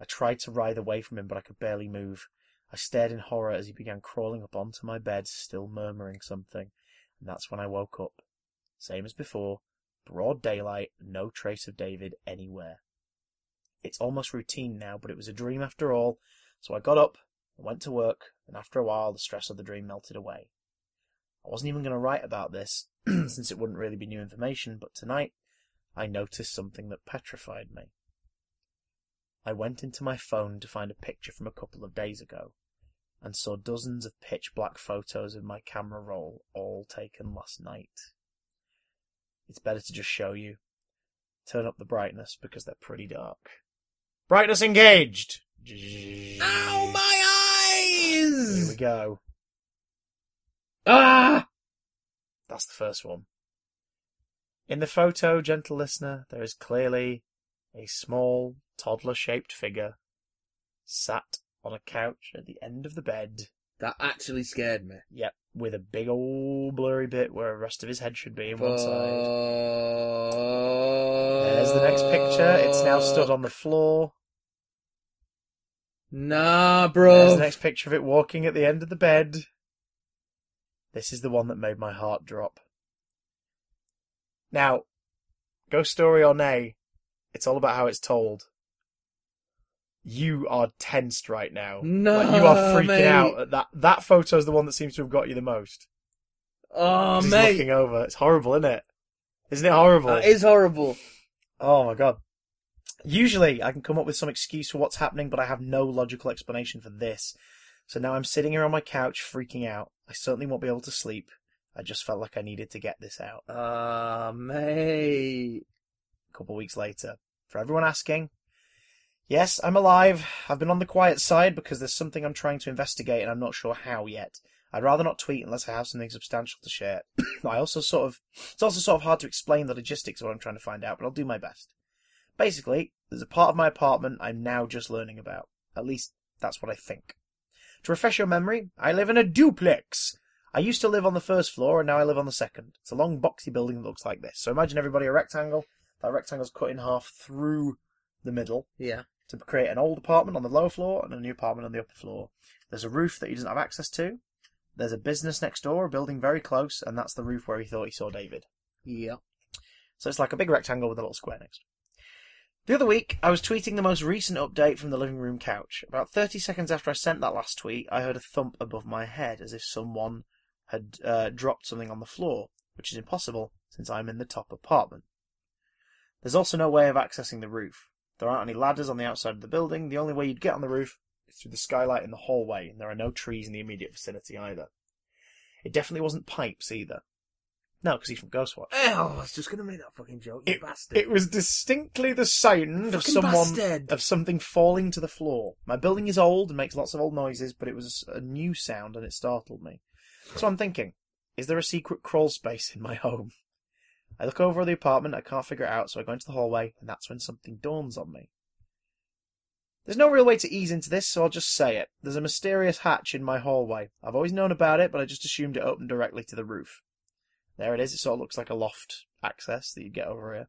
I tried to writhe away from him, but I could barely move. I stared in horror as he began crawling up onto my bed, still murmuring something, and that's when I woke up. Same as before, broad daylight, no trace of David anywhere. It's almost routine now, but it was a dream after all, so I got up and went to work, and after a while the stress of the dream melted away. I wasn't even going to write about this, [CLEARS THROAT] since it wouldn't really be new information, but tonight I noticed something that petrified me. I went into my phone to find a picture from a couple of days ago, and saw dozens of pitch black photos of my camera roll, all taken last night. It's better to just show you. Turn up the brightness because they're pretty dark. Brightness engaged! Ow, my eyes! Here we go. Ah! That's the first one. In the photo, gentle listener, there is clearly a small, toddler shaped figure sat on a couch at the end of the bed. That actually scared me. Yep, with a big old blurry bit where the rest of his head should be in one side. There's the next picture. It's now stood on the floor. Nah, bro. There's the next picture of it walking at the end of the bed. This is the one that made my heart drop. Now, ghost story or nay, it's all about how it's told. You are tensed right now. No, Like, you are freaking mate. out. At that that photo is the one that seems to have got you the most. Oh, mate. looking over. It's horrible, isn't it? Isn't it horrible? It is horrible. Oh my god. Usually I can come up with some excuse for what's happening, but I have no logical explanation for this. So now I'm sitting here on my couch freaking out. I certainly won't be able to sleep. I just felt like I needed to get this out. Ah, mate. A couple weeks later. For everyone asking, yes, I'm alive. I've been on the quiet side because there's something I'm trying to investigate and I'm not sure how yet. I'd rather not tweet unless I have something substantial to share. [COUGHS] I also sort of, it's also sort of hard to explain the logistics of what I'm trying to find out, but I'll do my best. Basically, there's a part of my apartment I'm now just learning about. At least, that's what I think. To refresh your memory, I live in a duplex. I used to live on the first floor and now I live on the second. It's a long boxy building that looks like this. So imagine everybody a rectangle. That rectangle's cut in half through the middle Yeah. to create an old apartment on the lower floor and a new apartment on the upper floor. There's a roof that he doesn't have access to. There's a business next door, a building very close, and that's the roof where he thought he saw David. Yeah. So it's like a big rectangle with a little square next. The other week, I was tweeting the most recent update from the living room couch. About 30 seconds after I sent that last tweet, I heard a thump above my head as if someone had uh, dropped something on the floor, which is impossible since I'm in the top apartment. There's also no way of accessing the roof. There aren't any ladders on the outside of the building. The only way you'd get on the roof is through the skylight in the hallway, and there are no trees in the immediate vicinity either. It definitely wasn't pipes either. No, because he's from Ghostwatch. Oh, I was just gonna make that fucking joke, you bastard. It was distinctly the sound of Fucking someone bastard. of something falling to the floor. My building is old and makes lots of old noises, but it was a new sound and it startled me. So I'm thinking, is there a secret crawl space in my home? I look over the apartment, I can't figure it out, so I go into the hallway, and that's when something dawns on me. There's no real way to ease into this, so I'll just say it. There's a mysterious hatch in my hallway. I've always known about it, but I just assumed it opened directly to the roof. There it is. It sort of looks like a loft access that you get over here.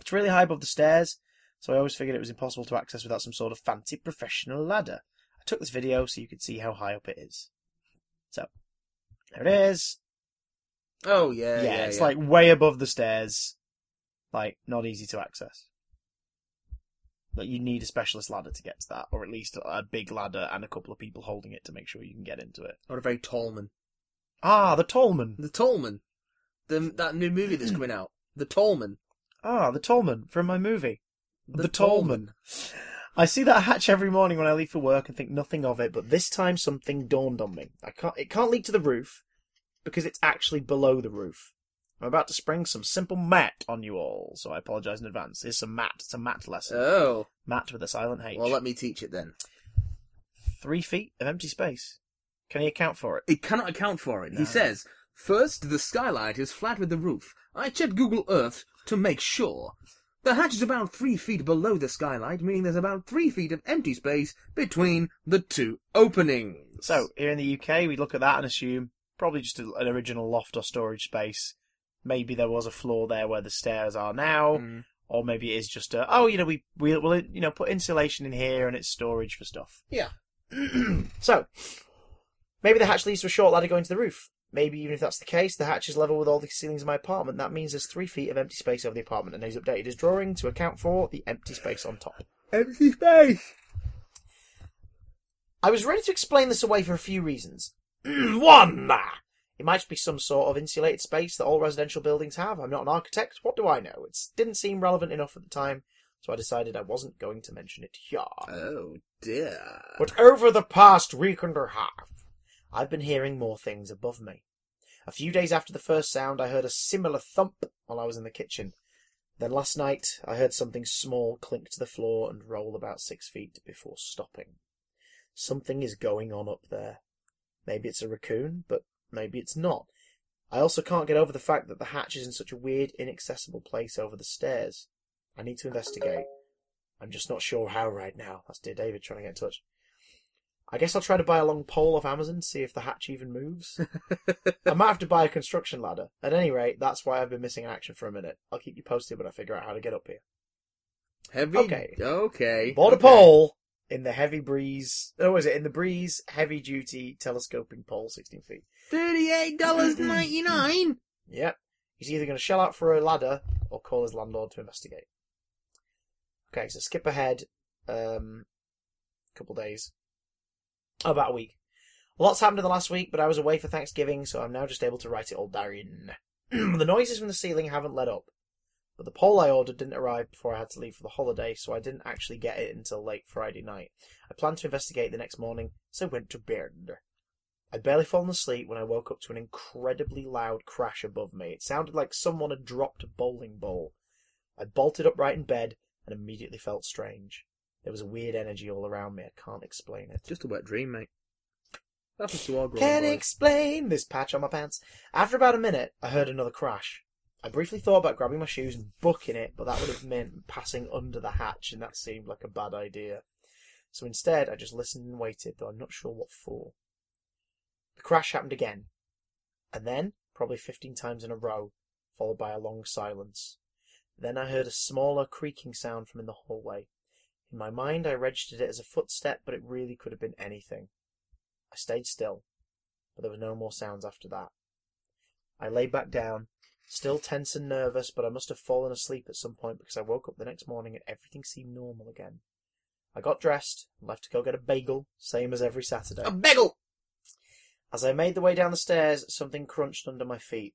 It's really high above the stairs, so I always figured it was impossible to access without some sort of fancy professional ladder. I took this video so you could see how high up it is. So, there it is. Oh yeah, yeah, yeah, it's yeah. like way above the stairs. Like, not easy to access. Like, you need a specialist ladder to get to that, or at least a big ladder and a couple of people holding it to make sure you can get into it. or a very tall man. Ah, the Tallman. The Tallman. The that new movie that's coming out. The Tallman. Ah, the Tallman from my movie. The, The Tallman. I see that hatch every morning when I leave for work and think nothing of it, but this time something dawned on me. I can't, it can't lead to the roof because it's actually below the roof. I'm about to spring some simple mat on you all, so I apologise in advance. Here's some mat. It's a mat lesson. Oh. mat with a silent H. Well, let me teach it then. Three feet of empty space. Can he account for it? It cannot account for it. No. He says, first, the skylight is flat with the roof. I checked Google Earth to make sure. The hatch is about three feet below the skylight, meaning there's about three feet of empty space between the two openings. So, here in the UK, we look at that and assume probably just an original loft or storage space. Maybe there was a floor there where the stairs are now, Mm. or maybe it is just a oh, you know, we we will you know put insulation in here and it's storage for stuff. Yeah. [CLEARS THROAT] so, maybe the hatch leads to a short ladder going to the roof. Maybe even if that's the case, the hatch is level with all the ceilings in my apartment. That means there's three feet of empty space over the apartment, and he's updated his drawing to account for the empty space on top. Empty space. I was ready to explain this away for a few reasons. [CLEARS THROAT] One, it might be some sort of insulated space that all residential buildings have. I'm not an architect. What do I know? It didn't seem relevant enough at the time, so I decided I wasn't going to mention it here. Oh dear. But over the past week and a half, I've been hearing more things above me. A few days after the first sound, I heard a similar thump while I was in the kitchen. Then last night, I heard something small clink to the floor and roll about six feet before stopping. Something is going on up there. Maybe it's a raccoon, but maybe it's not. I also can't get over the fact that the hatch is in such a weird, inaccessible place over the stairs. I need to investigate. I'm just not sure how right now. That's dear David trying to get in touch. I guess I'll try to buy a long pole off Amazon, see if the hatch even moves. I might have to buy a construction ladder. At any rate, that's why I've been missing in action for a minute. I'll keep you posted when I figure out how to get up here. Heavy. Okay. Okay. Bought a pole in the heavy breeze. Oh, is it in the breeze heavy duty telescoping pole, 16 feet? Thirty-eight dollars ninety-nine. [CLEARS THROAT] Yep. He's either going to shell out for a ladder or call his landlord to investigate. Okay, so skip ahead um, a couple days. About a week. Lot's happened in the last week, but I was away for Thanksgiving, so I'm now just able to write it all down. [CLEARS THROAT] the noises from the ceiling haven't let up, but the pole I ordered didn't arrive before I had to leave for the holiday, so I didn't actually get it until late Friday night. I planned to investigate the next morning, so went to bed. I'd barely fallen asleep when I woke up to an incredibly loud crash above me. It sounded like someone had dropped a bowling ball. I bolted upright in bed and immediately felt strange. There was a weird energy all around me. I can't explain it. Just a wet dream, mate. Happens to all grown Can't boys. explain this patch on my pants. After about a minute, I heard another crash. I briefly thought about grabbing my shoes and booking it, but that would have meant passing under the hatch, and that seemed like a bad idea. So instead, I just listened and waited, though I'm not sure what for. The crash happened again, and then, probably 15 times in a row, followed by a long silence. Then I heard a smaller creaking sound from in the hallway. In my mind, I registered it as a footstep, but it really could have been anything. I stayed still, but there were no more sounds after that. I lay back down Still tense and nervous, but I must have fallen asleep at some point because I woke up the next morning and everything seemed normal again. I got dressed and left to go get a bagel, same as every Saturday. A bagel! As I made the way down the stairs, something crunched under my feet.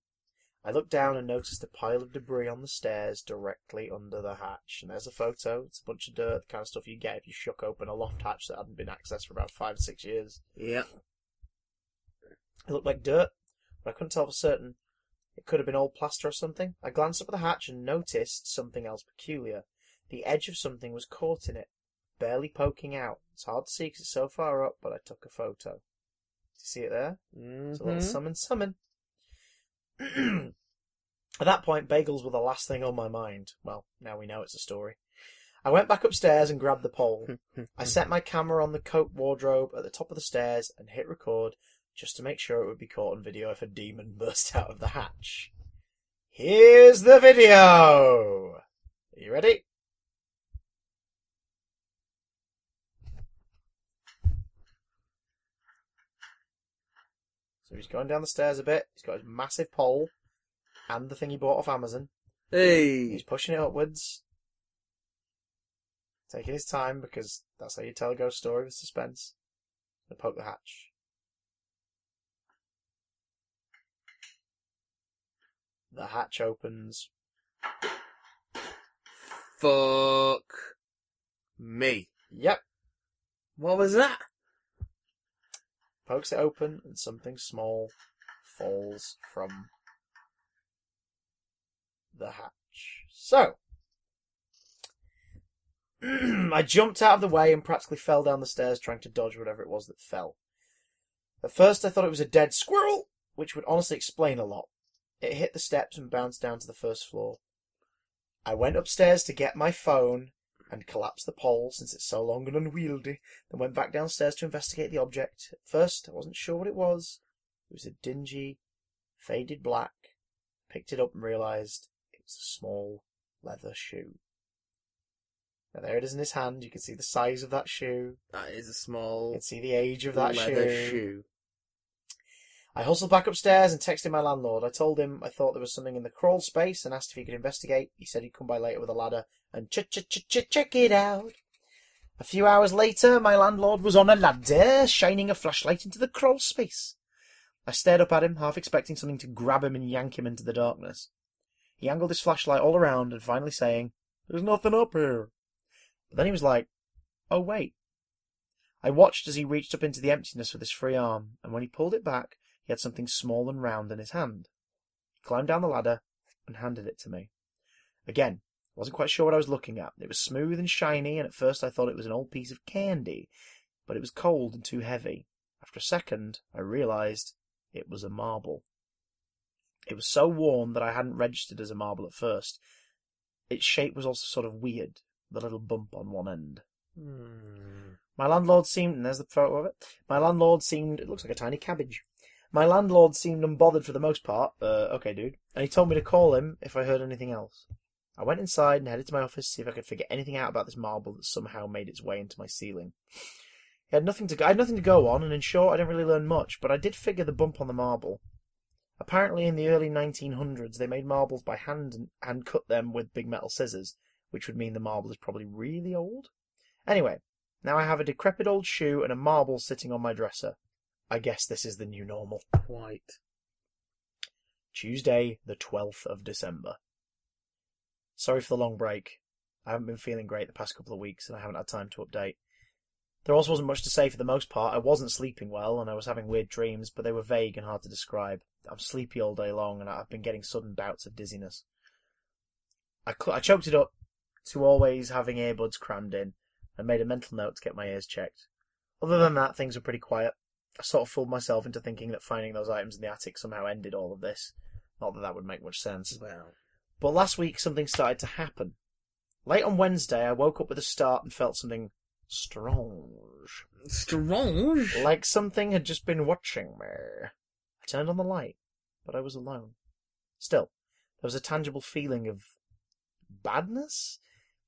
I looked down and noticed a pile of debris on the stairs directly under the hatch. And there's a photo. It's a bunch of dirt, the kind of stuff you get if you shook open a loft hatch that hadn't been accessed for about five or six years. Yeah. It looked like dirt, but I couldn't tell for certain. It could have been old plaster or something. I glanced up at the hatch and noticed something else peculiar. The edge of something was caught in it, barely poking out. It's hard to see because it's so far up, but I took a photo. Do you see it there? It's a little Mhm. summon summon. [CLEARS THROAT] At that point, bagels were the last thing on my mind. Well, now we know it's a story. I went back upstairs and grabbed the pole. [LAUGHS] I set my camera on the coat wardrobe at the top of the stairs and hit record just to make sure it would be caught on video if a demon [LAUGHS] burst out of the hatch. Here's the video! Are you ready? So he's going down the stairs a bit. He's got his massive pole and the thing he bought off Amazon. Hey! He's pushing it upwards. Taking his time because that's how you tell a ghost story with suspense. And poke the hatch. The hatch opens. Fuck me. Yep. What was that? Pokes it open and something small falls from the hatch. So. [CLEARS THROAT] I jumped out of the way and practically fell down the stairs trying to dodge whatever it was that fell. At first I thought it was a dead squirrel, which would honestly explain a lot. It hit the steps and bounced down to the first floor. I went upstairs to get my phone and collapsed the pole since it's so long and unwieldy, then went back downstairs to investigate the object. At first, I wasn't sure what it was. It was a dingy, faded black. Picked it up and realised it was a small leather shoe. Now there it is in his hand. You can see the size of that shoe. That is a small. You can see the age of that leather shoe. shoe. I hustled back upstairs and texted my landlord. I told him I thought there was something in the crawl space and asked if he could investigate. He said he'd come by later with a ladder and ch ch ch ch check it out. A few hours later, my landlord was on a ladder, shining a flashlight into the crawl space. I stared up at him, half expecting something to grab him and yank him into the darkness. He angled his flashlight all around and finally saying, There's nothing up here. But then he was like, Oh wait. I watched as he reached up into the emptiness with his free arm, and when he pulled it back, he had something small and round in his hand. He climbed down the ladder and handed it to me. Again, wasn't quite sure what I was looking at. It was smooth and shiny, and at first I thought it was an old piece of candy, but it was cold and too heavy. After a second, I realised it was a marble. It was so worn that I hadn't registered as a marble at first. Its shape was also sort of weird, with a little bump on one end. Hmm. My landlord seemed, and there's the photo of it. My landlord seemed, it looks like a tiny cabbage. My landlord seemed unbothered for the most part. Uh, okay, dude. And he told me to call him if I heard anything else. I went inside and headed to my office to see if I could figure anything out about this marble that somehow made its way into my ceiling. He had nothing to, I had nothing to go on, and in short, I didn't really learn much, but I did figure the bump on the marble. Apparently, in the early 1900s, they made marbles by hand and, and cut them with big metal scissors, which would mean the marble is probably really old. Anyway, now I have a decrepit old shoe and a marble sitting on my dresser. I guess this is the new normal. Quite. Tuesday, the 12th of December. Sorry for the long break. I haven't been feeling great the past couple of weeks and I haven't had time to update. There also wasn't much to say for the most part. I wasn't sleeping well and I was having weird dreams, but they were vague and hard to describe. I'm sleepy all day long and I've been getting sudden bouts of dizziness. I, cl- I choked it up to always having earbuds crammed in and made a mental note to get my ears checked. Other than that, things were pretty quiet. I sort of fooled myself into thinking that finding those items in the attic somehow ended all of this. Not that that would make much sense. Well. But last week something started to happen. Late on Wednesday, I woke up with a start and felt something strange. Strange. Like something had just been watching me. I turned on the light, but I was alone. Still, there was a tangible feeling of badness.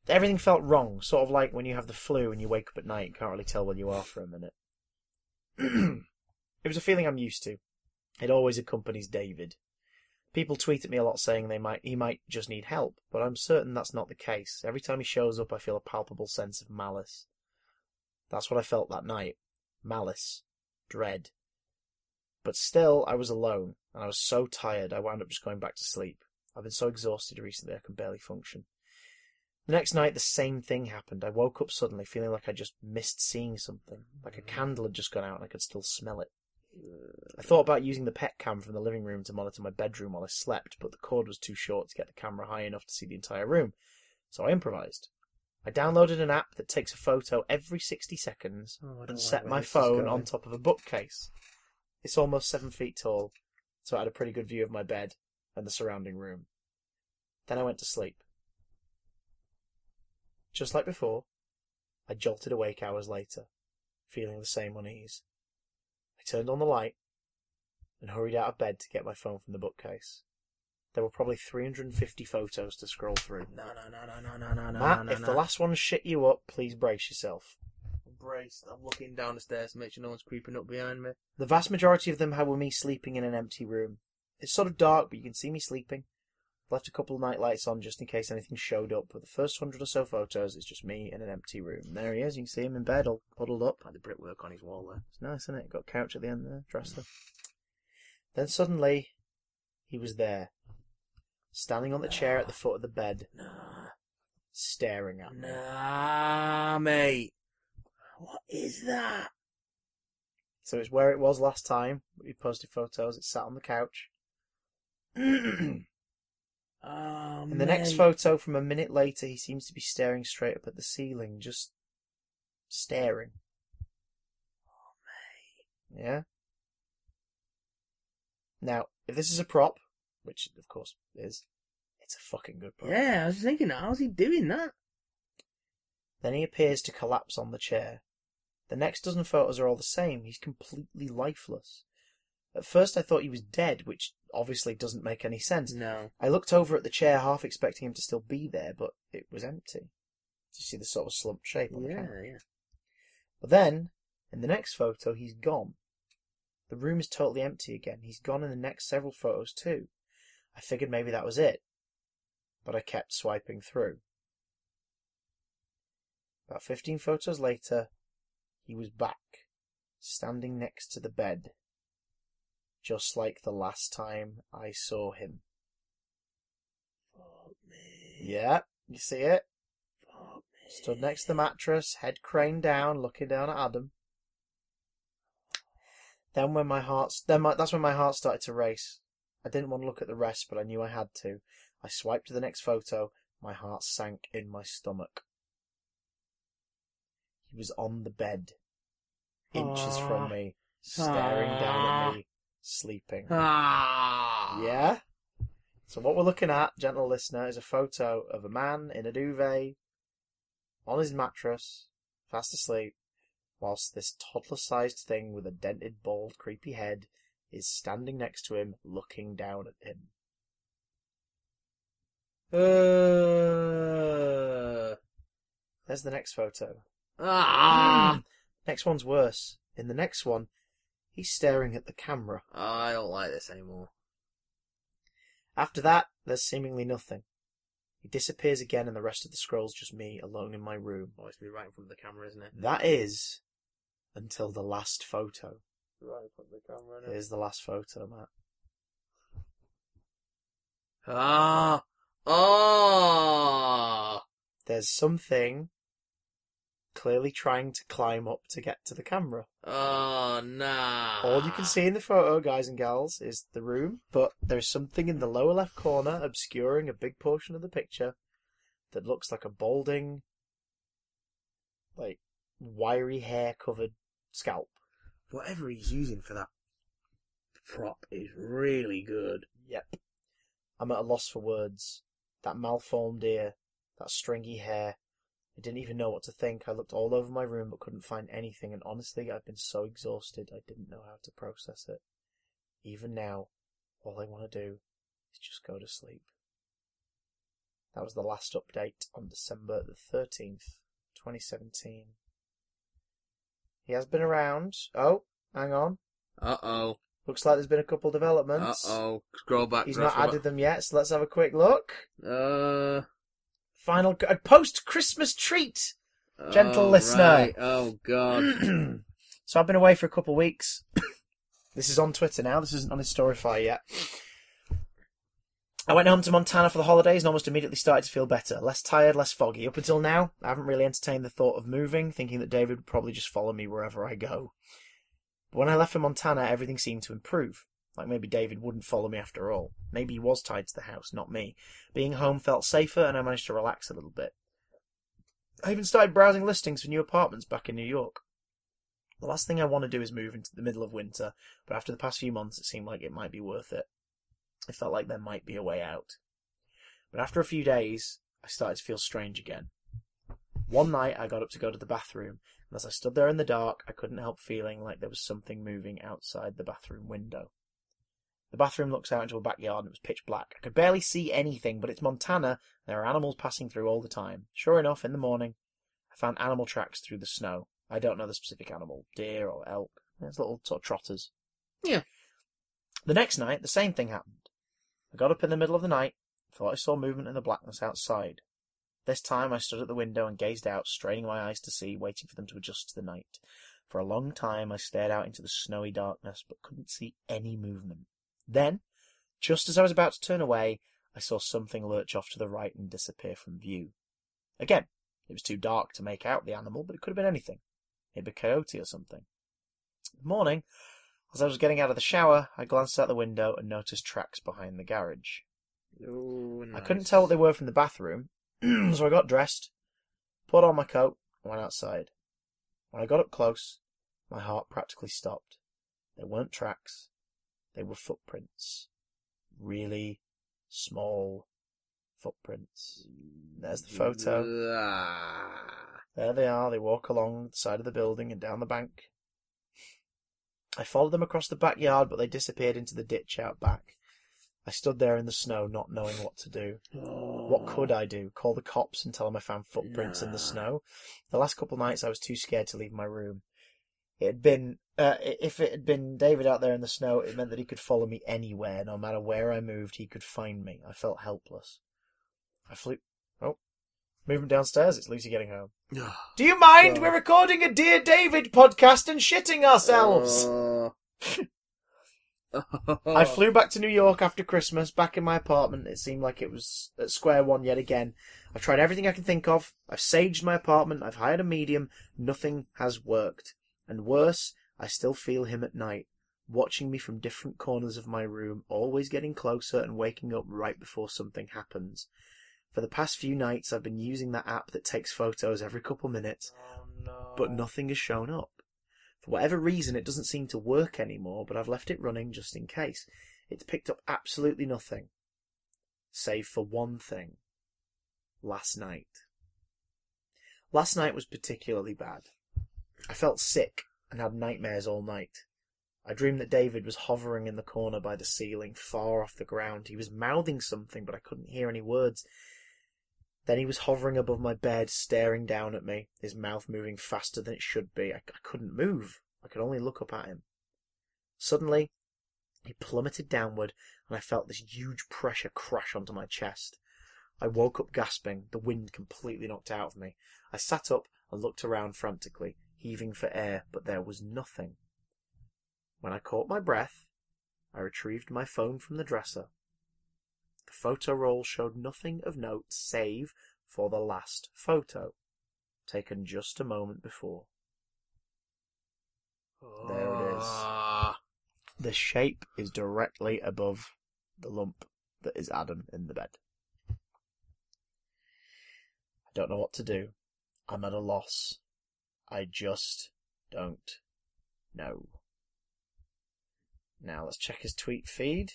Everything felt wrong, sort of like when you have the flu and you wake up at night and can't really tell where you are for a minute. [CLEARS THROAT] it was a feeling I'm used to. It always accompanies David. People tweet at me a lot saying they might he might just need help, but I'm certain that's not the case. Every time he shows up, I feel a palpable sense of malice. That's what I felt that night. Malice. Dread. But still, I was alone, and I was so tired I wound up just going back to sleep. I've been so exhausted recently I can barely function. The next night, the same thing happened. I woke up suddenly feeling like I just missed seeing something, like a mm-hmm. candle had just gone out and I could still smell it. I thought about using the pet cam from the living room to monitor my bedroom while I slept, but the cord was too short to get the camera high enough to see the entire room, so I improvised. I downloaded an app that takes a photo every 60 seconds Oh, and set my phone on top of a bookcase. It's almost seven feet tall, so I had a pretty good view of my bed and the surrounding room. Then I went to sleep. Just like before, I jolted awake hours later, feeling the same unease. Turned on the light and hurried out of bed to get my phone from the bookcase. There were probably 350 photos to scroll through. No, no, no, no, no, no, no, no, Matt, no, if no. the last one shit you up, please brace yourself. Brace. I'm looking down the stairs to make sure no one's creeping up behind me. The vast majority of them were me sleeping in an empty room. It's sort of dark, but you can see me sleeping. Left a couple of night lights on just in case anything showed up, but the first hundred or so photos, it's just me in an empty room. There he is, you can see him in bed, all huddled up. Had the brickwork on his wall there. It's nice, isn't it? Got a couch at the end there, dresser. Then suddenly, he was there, standing on the chair at the foot of the bed, Nah, staring at me. nah, mate. What is that? So it's where it was last time. We posted photos. It sat on the couch. [CLEARS THROAT] In Oh, the next photo from a minute later, he seems to be staring straight up at the ceiling, just staring. Oh, yeah. Now, if this is a prop, which of course is, it's a fucking good prop. Yeah, I was thinking, how's he doing that? Then he appears to collapse on the chair. The next dozen photos are all the same. He's completely lifeless. At first, I thought he was dead, which obviously doesn't make any sense. No. I looked over at the chair, half expecting him to still be there, but it was empty. Do you see the sort of slumped shape on the Yeah, camera? yeah. But then, in the next photo, he's gone. The room is totally empty again. He's gone in the next several photos too. I figured maybe that was it. But I kept swiping through. About 15 photos later, he was back, standing next to the bed. Just like the last time I saw him. Fuck me. Yeah, you see it? Fuck me. Stood next to the mattress, head craned down, looking down at Adam. Then when my heart, then my, that's when my heart started to race. I didn't want to look at the rest, but I knew I had to. I swiped to the next photo. My heart sank in my stomach. He was on the bed, inches from me, staring down at ah. me, sleeping. Ah. Yeah? So what we're looking at, gentle listener, is a photo of a man in a duvet, on his mattress, fast asleep, whilst this toddler-sized thing with a dented, bald, creepy head is standing next to him, looking down at him. Uh. There's the next photo. Ah. Next one's worse. In the next one, he's staring at the camera. I don't like this anymore. After that, there's seemingly nothing. He disappears again, and the rest of the scroll's just me alone in my room. Oh, it's me right in front of the camera, isn't it? That is until the last photo. Right in front of the camera. isn't it? Here's the last photo, Matt. Ah. Ah. There's something clearly trying to climb up to get to the camera. Oh, nah. All you can see in the photo, guys and gals, is the room, but there's something in the lower left corner obscuring a big portion of the picture that looks like a balding, like, wiry hair covered scalp. Whatever he's using for that prop is really good. Yep. I'm at a loss for words. That malformed ear, that stringy hair. I didn't even know what to think. I looked all over my room but couldn't find anything, and honestly, I've been so exhausted I didn't know how to process it. Even now, all I want to do is just go to sleep. That was the last update on December the 13th, 2017. He has been around. Oh, hang on. Uh oh. Looks like there's been a couple developments. Uh oh. Scroll back. He's not added them yet, so let's have a quick look. Uh. Final a post Christmas treat. Gentle oh, listener. right. Oh God. [CLEARS THROAT] so I've been away for a couple of weeks. [COUGHS] this is on Twitter now. This isn't on his Storify yet. I went home to Montana for the holidays and almost immediately started to feel better. Less tired, less foggy. Up until now, I haven't really entertained the thought of moving, thinking that David would probably just follow me wherever I go. But when I left for Montana, everything seemed to improve. Like maybe David wouldn't follow me after all. Maybe he was tied to the house, not me. Being home felt safer and I managed to relax a little bit. I even started browsing listings for new apartments back in New York. The last thing I want to do is move into the middle of winter, but after the past few months, it seemed like it might be worth it. It felt like there might be a way out. But after a few days, I started to feel strange again. One night, I got up to go to the bathroom, and as I stood there in the dark, I couldn't help feeling like there was something moving outside the bathroom window. The bathroom looks out into a backyard and it was pitch black. I could barely see anything, but it's Montana, and there are animals passing through all the time. Sure enough, in the morning, I found animal tracks through the snow. I don't know the specific animal, deer or elk. It's little sort of trotters. Yeah. The next night, the same thing happened. I got up in the middle of the night, thought I saw movement in the blackness outside. This time I stood at the window and gazed out, straining my eyes to see, waiting for them to adjust to the night. For a long time I stared out into the snowy darkness, but couldn't see any movement. Then, just as I was about to turn away, I saw something lurch off to the right and disappear from view. Again, it was too dark to make out the animal, but it could have been anything. Maybe a coyote or something. In the morning, as I was getting out of the shower, I glanced out the window and noticed tracks behind the garage. Oh, I couldn't tell what they were from the bathroom, [CLEARS THROAT] so I got dressed, put on my coat, and went outside. When I got up close, my heart practically stopped. They weren't tracks, they were footprints. Really small footprints. There's the photo. There they are. They walk along the side of the building and down the bank. I followed them across the backyard, but they disappeared into the ditch out back. I stood there in the snow, not knowing what to do. What could I do? Call the cops and tell them I found footprints in the snow? The last couple of nights I was too scared to leave my room. It had been uh, if it had been David out there in the snow, it meant that he could follow me anywhere, no matter where I moved, he could find me. I felt helpless. I flew, oh, moving downstairs, it's Lucy getting home. [SIGHS] Do you mind? God. We're recording a Dear David podcast and shitting ourselves. Oh. I [LAUGHS] flew back to New York after Christmas, back in my apartment. It seemed like it was at square one yet again. I've tried everything I can think of. I've saged my apartment. I've hired a medium. Nothing has worked. And worse, I still feel him at night, watching me from different corners of my room, always getting closer and waking up right before something happens. For the past few nights, I've been using that app that takes photos every couple minutes, Oh, no. but nothing has shown up. For whatever reason, it doesn't seem to work anymore, but I've left it running just in case. It's picked up absolutely nothing. Save for one thing. Last night. Last night was particularly bad. I felt sick and had nightmares all night. I dreamed that David was hovering in the corner by the ceiling, far off the ground. He was mouthing something, but I couldn't hear any words. Then he was hovering above my bed, staring down at me, his mouth moving faster than it should be. I, I couldn't move. I could only look up at him. Suddenly, he plummeted downward, and I felt this huge pressure crash onto my chest. I woke up gasping, the wind completely knocked out of me. I sat up and looked around frantically, heaving for air, but there was nothing. When I caught my breath, I retrieved my phone from the dresser. The photo roll showed nothing of note save for the last photo, taken just a moment before. There it is. Ah. The shape is directly above the lump that is Adam in the bed. I don't know what to do. I'm at a loss. I just don't know. Now let's check his tweet feed.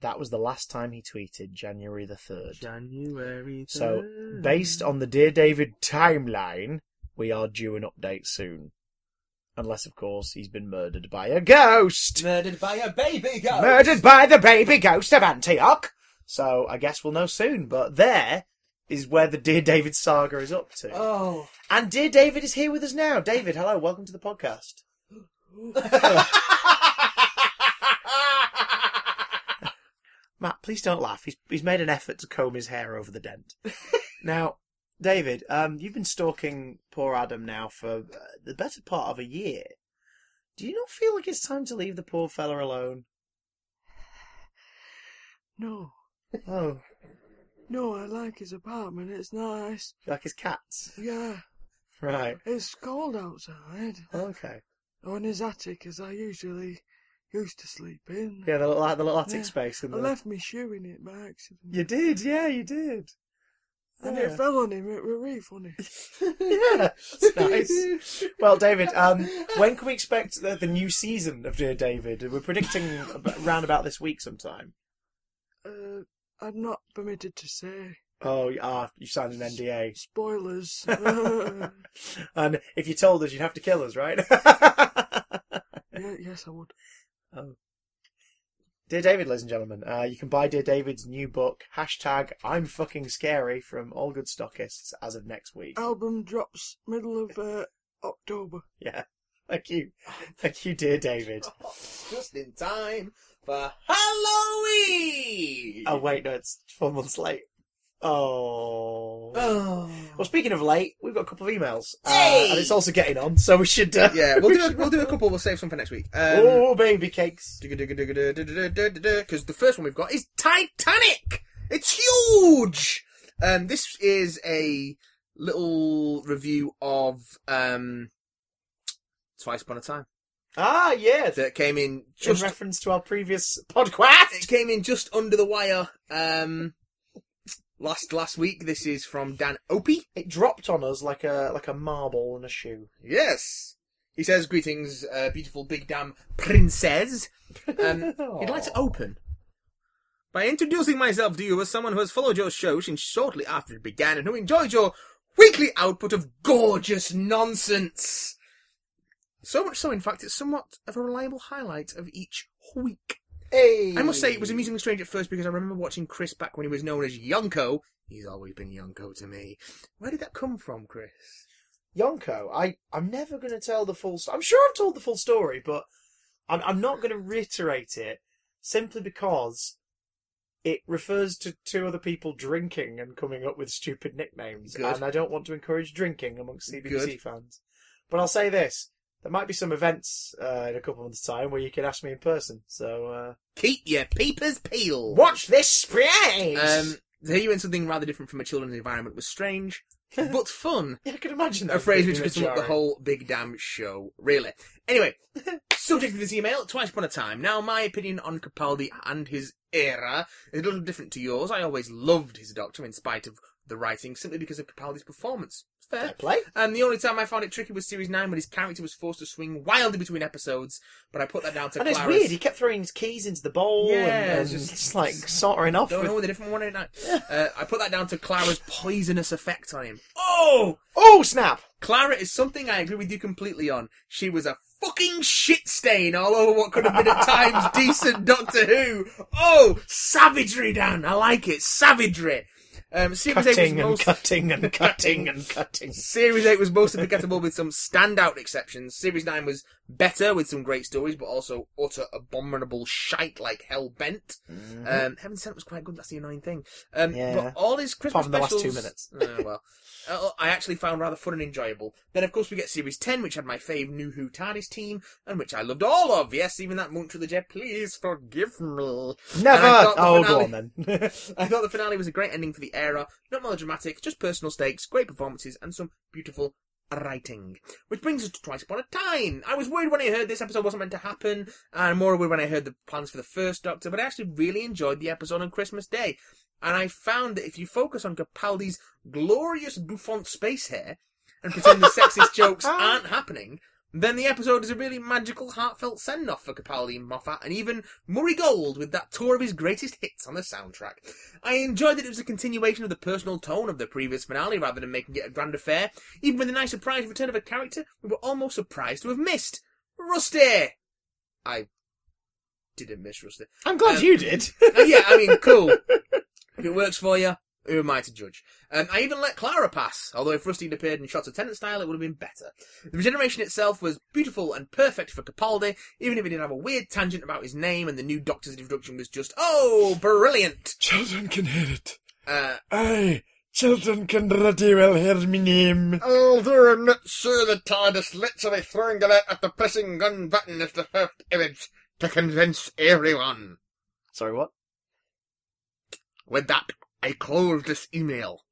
That was the last time he tweeted, January the 3rd. January. So, based on the Dear David timeline, we are due an update soon. Unless, of course, he's been murdered by a ghost! murdered by a baby ghost. Murdered by the baby ghost of Antioch! So, I guess we'll know soon, but there is where the Dear David saga is up to. Oh. And Dear David is here with us now. David, hello, welcome to the podcast. [LAUGHS] Matt, please don't laugh. He's he's made an effort to comb his hair over the dent. [LAUGHS] now, David, um, you've been stalking poor Adam now for uh, the better part of a year. Do you not feel like it's time to leave the poor fella alone? [SIGHS] No, Oh, no, I like his apartment. It's nice. you like his cats? Yeah, Right. it's cold outside. Okay. Oh, in his attic, as I usually used to sleep in. Yeah, the little, the little attic Yeah. space. In I the... left me shoe in it by accident. You did, yeah, you did. And it fell on him. It was really funny. [LAUGHS] yeah, that's nice. Well, David, um, when can we expect the, the new season of Dear David? We're predicting ab- around about this week sometime. I'm not permitted to say. Oh, you are. You signed an NDA. Spoilers. [LAUGHS] [LAUGHS] and if you told us, you'd have to kill us, right? [LAUGHS] yeah, yes, I would. Oh. Dear David, ladies and gentlemen, uh, you can buy Dear David's new book, hashtag I'm fucking scary, from all good stockists as of next week. Album drops middle of uh, October. Yeah. Thank you. Thank you, dear David. Just in time for Halloween. Oh, wait, no, it's four months late. Oh. Oh. Well, speaking of late, we've got a couple of emails. Uh, and it's also getting on, so we should. Uh, Yeah, we'll we do a, we'll do a couple. We'll save some for next week. Um, oh, baby cakes. because the first one we've got is Titanic. It's huge. Um, this is a little review of um, Twice Upon a Time Ah, yes. that came in In reference to our previous podcast. it came in just under the wire. Um, last last week. This is from Dan Opie. It dropped on us like a like a marble in a shoe. Yes. He says, greetings, uh, beautiful big damn princess. Um, [LAUGHS] he'd like to open by introducing myself to you as someone who has followed your show since shortly after it began and who enjoyed your weekly output of gorgeous nonsense. So much so, in fact, it's somewhat of a reliable highlight of each week. Hey. I must say, it was amusingly strange at first because I remember watching Chris back when he was known as Yonko. He's always been Yonko to me. Where did that come from, Chris? Yonko, I, I'm never going to tell the full story. I'm sure I've told the full story, but I'm, I'm not going to reiterate it simply because it refers to two other people drinking and coming up with stupid nicknames. Good. And I don't want to encourage drinking amongst CBBC Good. fans. But I'll say this. There might be some events uh, in a couple of months' time where you can ask me in person. So, uh, Keep your peepers peeled. watch this space! Um, to hear you in something rather different from a children's environment was strange, [LAUGHS] but fun. yeah, I can imagine that. A phrase which could sum up the whole big damn show, really. Anyway, [LAUGHS] subject of this email, Twice Upon a Time. Now, my opinion on Capaldi and his era is a little different to yours. I always loved his Doctor in spite of the writing, simply because of Capaldi's performance. Fair. Fair play. And the only time I found it tricky was Series 9 when his character was forced to swing wildly between episodes, but I put that down to And it's weird. He kept throwing his keys into the bowl Yeah, and, and just- just, like soldering off. Don't with- know with a different one. ain't I? Uh, I put that down to Clara's [LAUGHS] poisonous effect on him. Oh! Oh snap! Clara is something I agree with you completely on. She was a fucking shit stain all over what could have been at times [LAUGHS] decent Doctor Who. Oh, savagery, Dan. I like it. Savagery. Um, Series 8 Cutting was and most... cutting and [LAUGHS] cutting and cutting. Series 8 was mostly forgettable with some standout exceptions. Series 9 was better with some great stories, but also utter abominable shite like Hell Bent. Um, Heaven Sent was quite good, that's the annoying thing. Um, Yeah. But all his Christmas Apart from the last two specials... minutes. [LAUGHS] Uh, well, uh, I actually found rather fun and enjoyable. Then, of course, we get Series 10, which had my fave New Who TARDIS team, and which I loved all of. Yes, even that Monk to the Jet, please forgive me. Never. And I thought the Oh, go on then. [LAUGHS] [LAUGHS] I thought the finale was a great ending for the era. Not melodramatic, just personal stakes, great performances, and some beautiful writing. Which brings us to Twice Upon a Time. I was worried when I heard this episode wasn't meant to happen, and more worried when I heard the plans for the first Doctor, but I actually really enjoyed the episode on Christmas Day. And I found that if you focus on Capaldi's glorious bouffant space hair, and pretend the sexist jokes [LAUGHS] aren't happening, then the episode is a really magical, heartfelt send-off for Capaldi and Moffat, and even Murray Gold with that tour of his greatest hits on the soundtrack. I enjoyed that it was a continuation of the personal tone of the previous finale rather than making it a grand affair. Even with the nice surprise return of a character we were almost surprised to have missed. Rusty! I didn't miss Rusty. I'm glad Um, you did. Uh, yeah, I mean, cool. [LAUGHS] If it works for you, Who am I to judge? Um, I even let Clara pass, although if Rusty had appeared in shots of Tennant style, it would have been better. The regeneration itself was beautiful and perfect for Capaldi, even if he did have a weird tangent about his name, and the new Doctor's introduction was just, oh, brilliant! Children can hear it. Uh, Aye, children can pretty well hear me name. Although I'm not sure the TARDIS literally throwing it out at the pressing gun button is the first image to convince everyone. Sorry, what? With that, I close this email.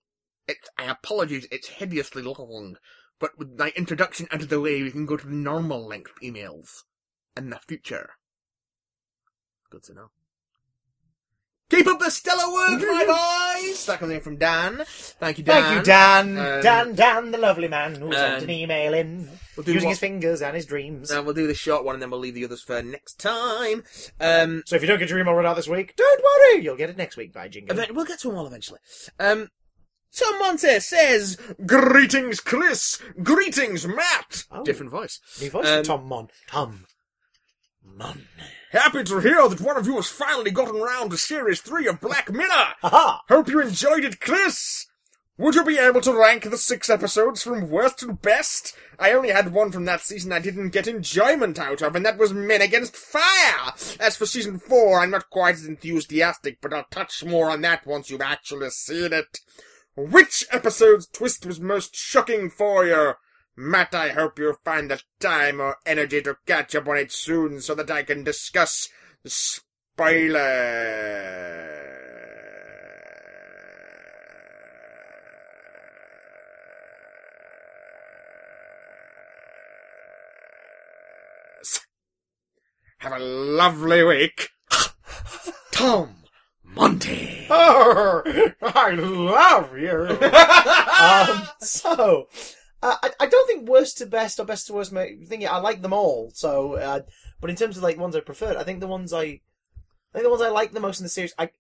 It's, I apologize, it's hideously long, but with my introduction out of the way, we can go to the normal length emails. In the future. good to know. Keep up the stellar work, my [LAUGHS] boys! That comes in from Dan. Thank you, Dan. Thank you, Dan. Um, Dan, Dan, the lovely man who sent an email in We'll do using what- his fingers and his dreams. And we'll do the short one and then we'll leave the others for next time. Um, so if you don't get your email read out this week, don't worry, you'll get it next week by Jingo. event- we'll get to them all eventually. Um, Tom Monte says, Greetings, Chris! Greetings, Matt! Oh, different voice. New voice um, Tom Mon. Tom Mon. Happy to hear that one of you has finally gotten round to Series 3 of Black Mirror! Haha! Hope you enjoyed it, Chris! Would you be able to rank the six episodes from worst to best? I only had one from that season I didn't get enjoyment out of, and that was Men Against Fire! As for season four, I'm not quite as enthusiastic, but I'll touch more on that once you've actually seen it. Which episode's twist was most shocking for you? Matt, I hope you'll find the time or energy to catch up on it soon so that I can discuss spoilers. Have a lovely week. [LAUGHS] Tom Monty. Oh, I love you. [LAUGHS] um, so, uh, I, I don't think worst to best or best to worst. ma- Thing I like them all. So, uh, but in terms of like ones I preferred, I think the ones I, I think the ones I like the most in the series, I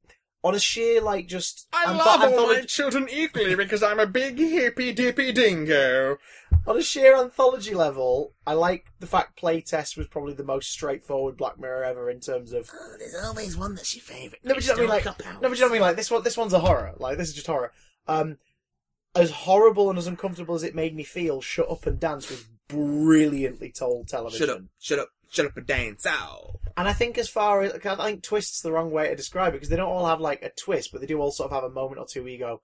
on a sheer like just I antho- love all my anthology- children equally because I'm a big hippy dippy dingo. on a sheer anthology level, I like the fact Playtest was probably the most straightforward Black Mirror ever in terms of Oh, there's always one that's your favourite. No, but you know what I mean, like- Don't cop. No, but you know what I mean? Like this one, this one's a horror. Like this is just horror. Um, as horrible and as uncomfortable as it made me feel, Shut Up and Dance was brilliantly told television. Shut up, shut up, shut up and dance. Ow. And I think as far as I think twist's the wrong way to describe it because they don't all have like a twist, but they do all sort of have a moment or two where you go,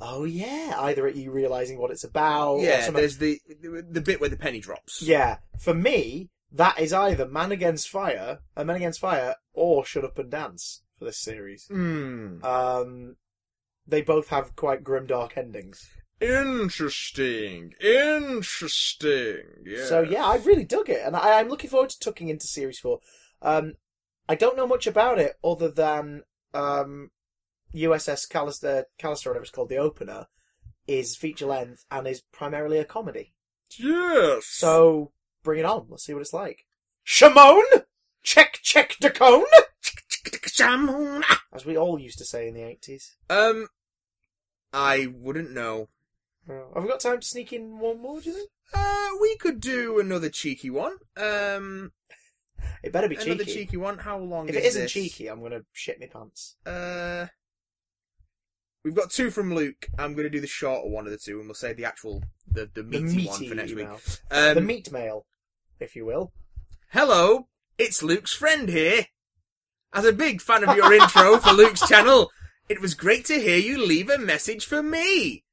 "Oh yeah," either at you realizing what it's about. yeah, there's the the bit where the penny drops. Yeah, for me, that is either Man Against Fire, uh, Man Against Fire, or Shut Up and Dance for this series. Hmm. Um, they both have quite grim, dark endings. Interesting. Interesting. Yeah. So yeah, I really dug it, and I, I'm looking forward to tucking into series four. Um, I don't know much about it other than um, USS Callister, Callister, whatever it's called, the opener, is feature length and is primarily a comedy. Yes. So bring it on. Let's see what it's like. Shimon, check check the cone, as we all used to say in the eighties. Um, I wouldn't know. Have we got time to sneak in one more? Do you think? Uh, we could do another cheeky one. Um, It better be cheeky. another cheeky. cheeky one. How long If is it isn't this? cheeky, I'm gonna shit my pants. Uh, we've got two from Luke. I'm going to do the shorter one of the two, and we'll say the actual the the meaty, meaty one for next email. week. Um, the meat mail, if you will. Hello, it's Luke's friend here. As a big fan of your intro for Luke's channel, it was great to hear you leave a message for me.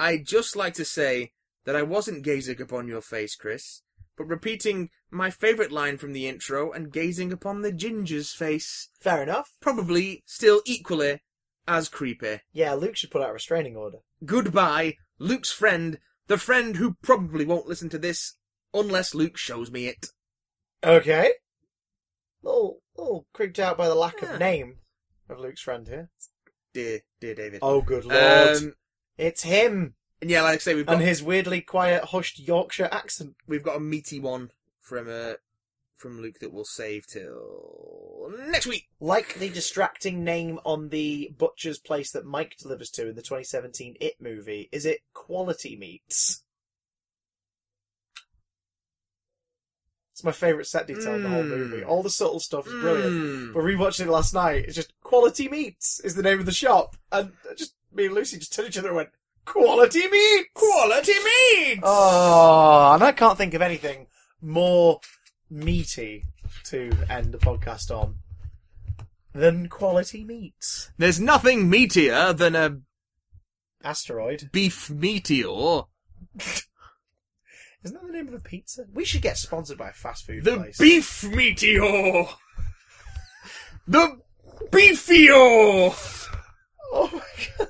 I'd just like to say that I wasn't gazing upon your face, Chris, but repeating my favourite line from the intro and gazing upon the ginger's face. Fair enough. Probably still equally as creepy. Yeah, Luke should put out a restraining order. Goodbye, Luke's friend, the friend who probably won't listen to this unless Luke shows me it. Okay. Little, little creeped out by the lack Yeah. of name of Luke's friend here. Dear, dear David. Oh, good lord. Um, it's him and yeah, like I say, we've got and his weirdly quiet, hushed Yorkshire accent. we've got a meaty one from uh, from Luke that we'll save till next week. Like the distracting name on the butcher's place that Mike delivers to in the 2017 It movie, is it Quality Meats? It's my favourite set detail in the whole Mm. movie. All the subtle stuff is brilliant. Mm. But rewatching it last night, it's just Quality Meats is the name of the shop, and just me and Lucy just turned each other and went, quality meat! Quality meat! Oh, and I can't think of anything more meaty to end the podcast on than quality meats. There's nothing meatier than a Asteroid. beef meteor. Isn't that the name of a pizza? We should get sponsored by a fast food The place. beef meteor! the beefio! Oh my god.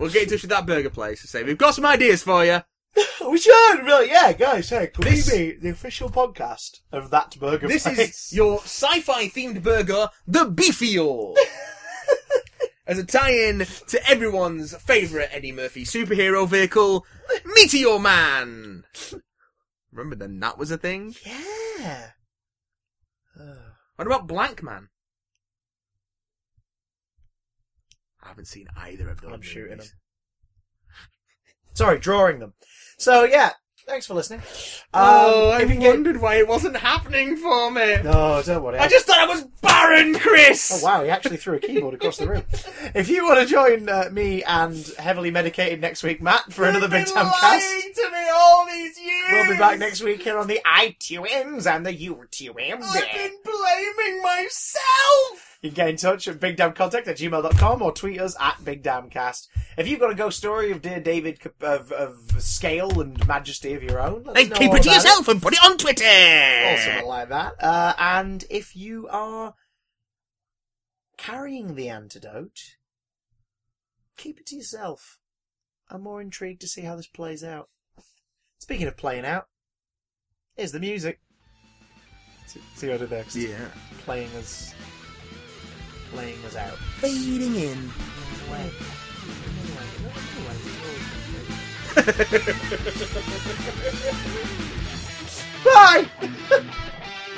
We'll get in touch with that burger place and say, we've got some ideas for you. [LAUGHS] We should, really, yeah, guys, hey, could This- we be the official podcast of that burger place? This place? is your sci-fi themed burger, the Beefio. [LAUGHS] As a tie-in to everyone's favourite Eddie Murphy superhero vehicle, Meteor Man. Remember then that was a thing? Yeah. What about Blankman? I haven't seen either of those. I'm shooting them. [LAUGHS] Sorry, drawing them. So, yeah, thanks for listening. Oh, Um, I if get- wondered why it wasn't happening for me. No, don't worry. I just thought I was barren, Chris. Oh wow, he actually threw a keyboard across the room. [LAUGHS] If you want to join uh, me and heavily medicated next week, Matt, for another Big You've Time been cast, lying to me all these years. we'll be back next week here on the iTunes and the YouTunes. I've been blaming myself. You can get in touch at bigdamcontact at gmail.com or tweet us at bigdamcast. If you've got a ghost story of dear David of, of scale and majesty of your own, let us Then know keep it to about yourself and put it on Twitter. Or something like that. Uh, and if you are carrying the antidote, keep it to yourself. I'm more intrigued to see how this plays out. Speaking of playing out, here's the music. See, see what I did there? 'Cause it's Yeah. Playing us, playing us out. Fading in. [LAUGHS] Bye! [LAUGHS]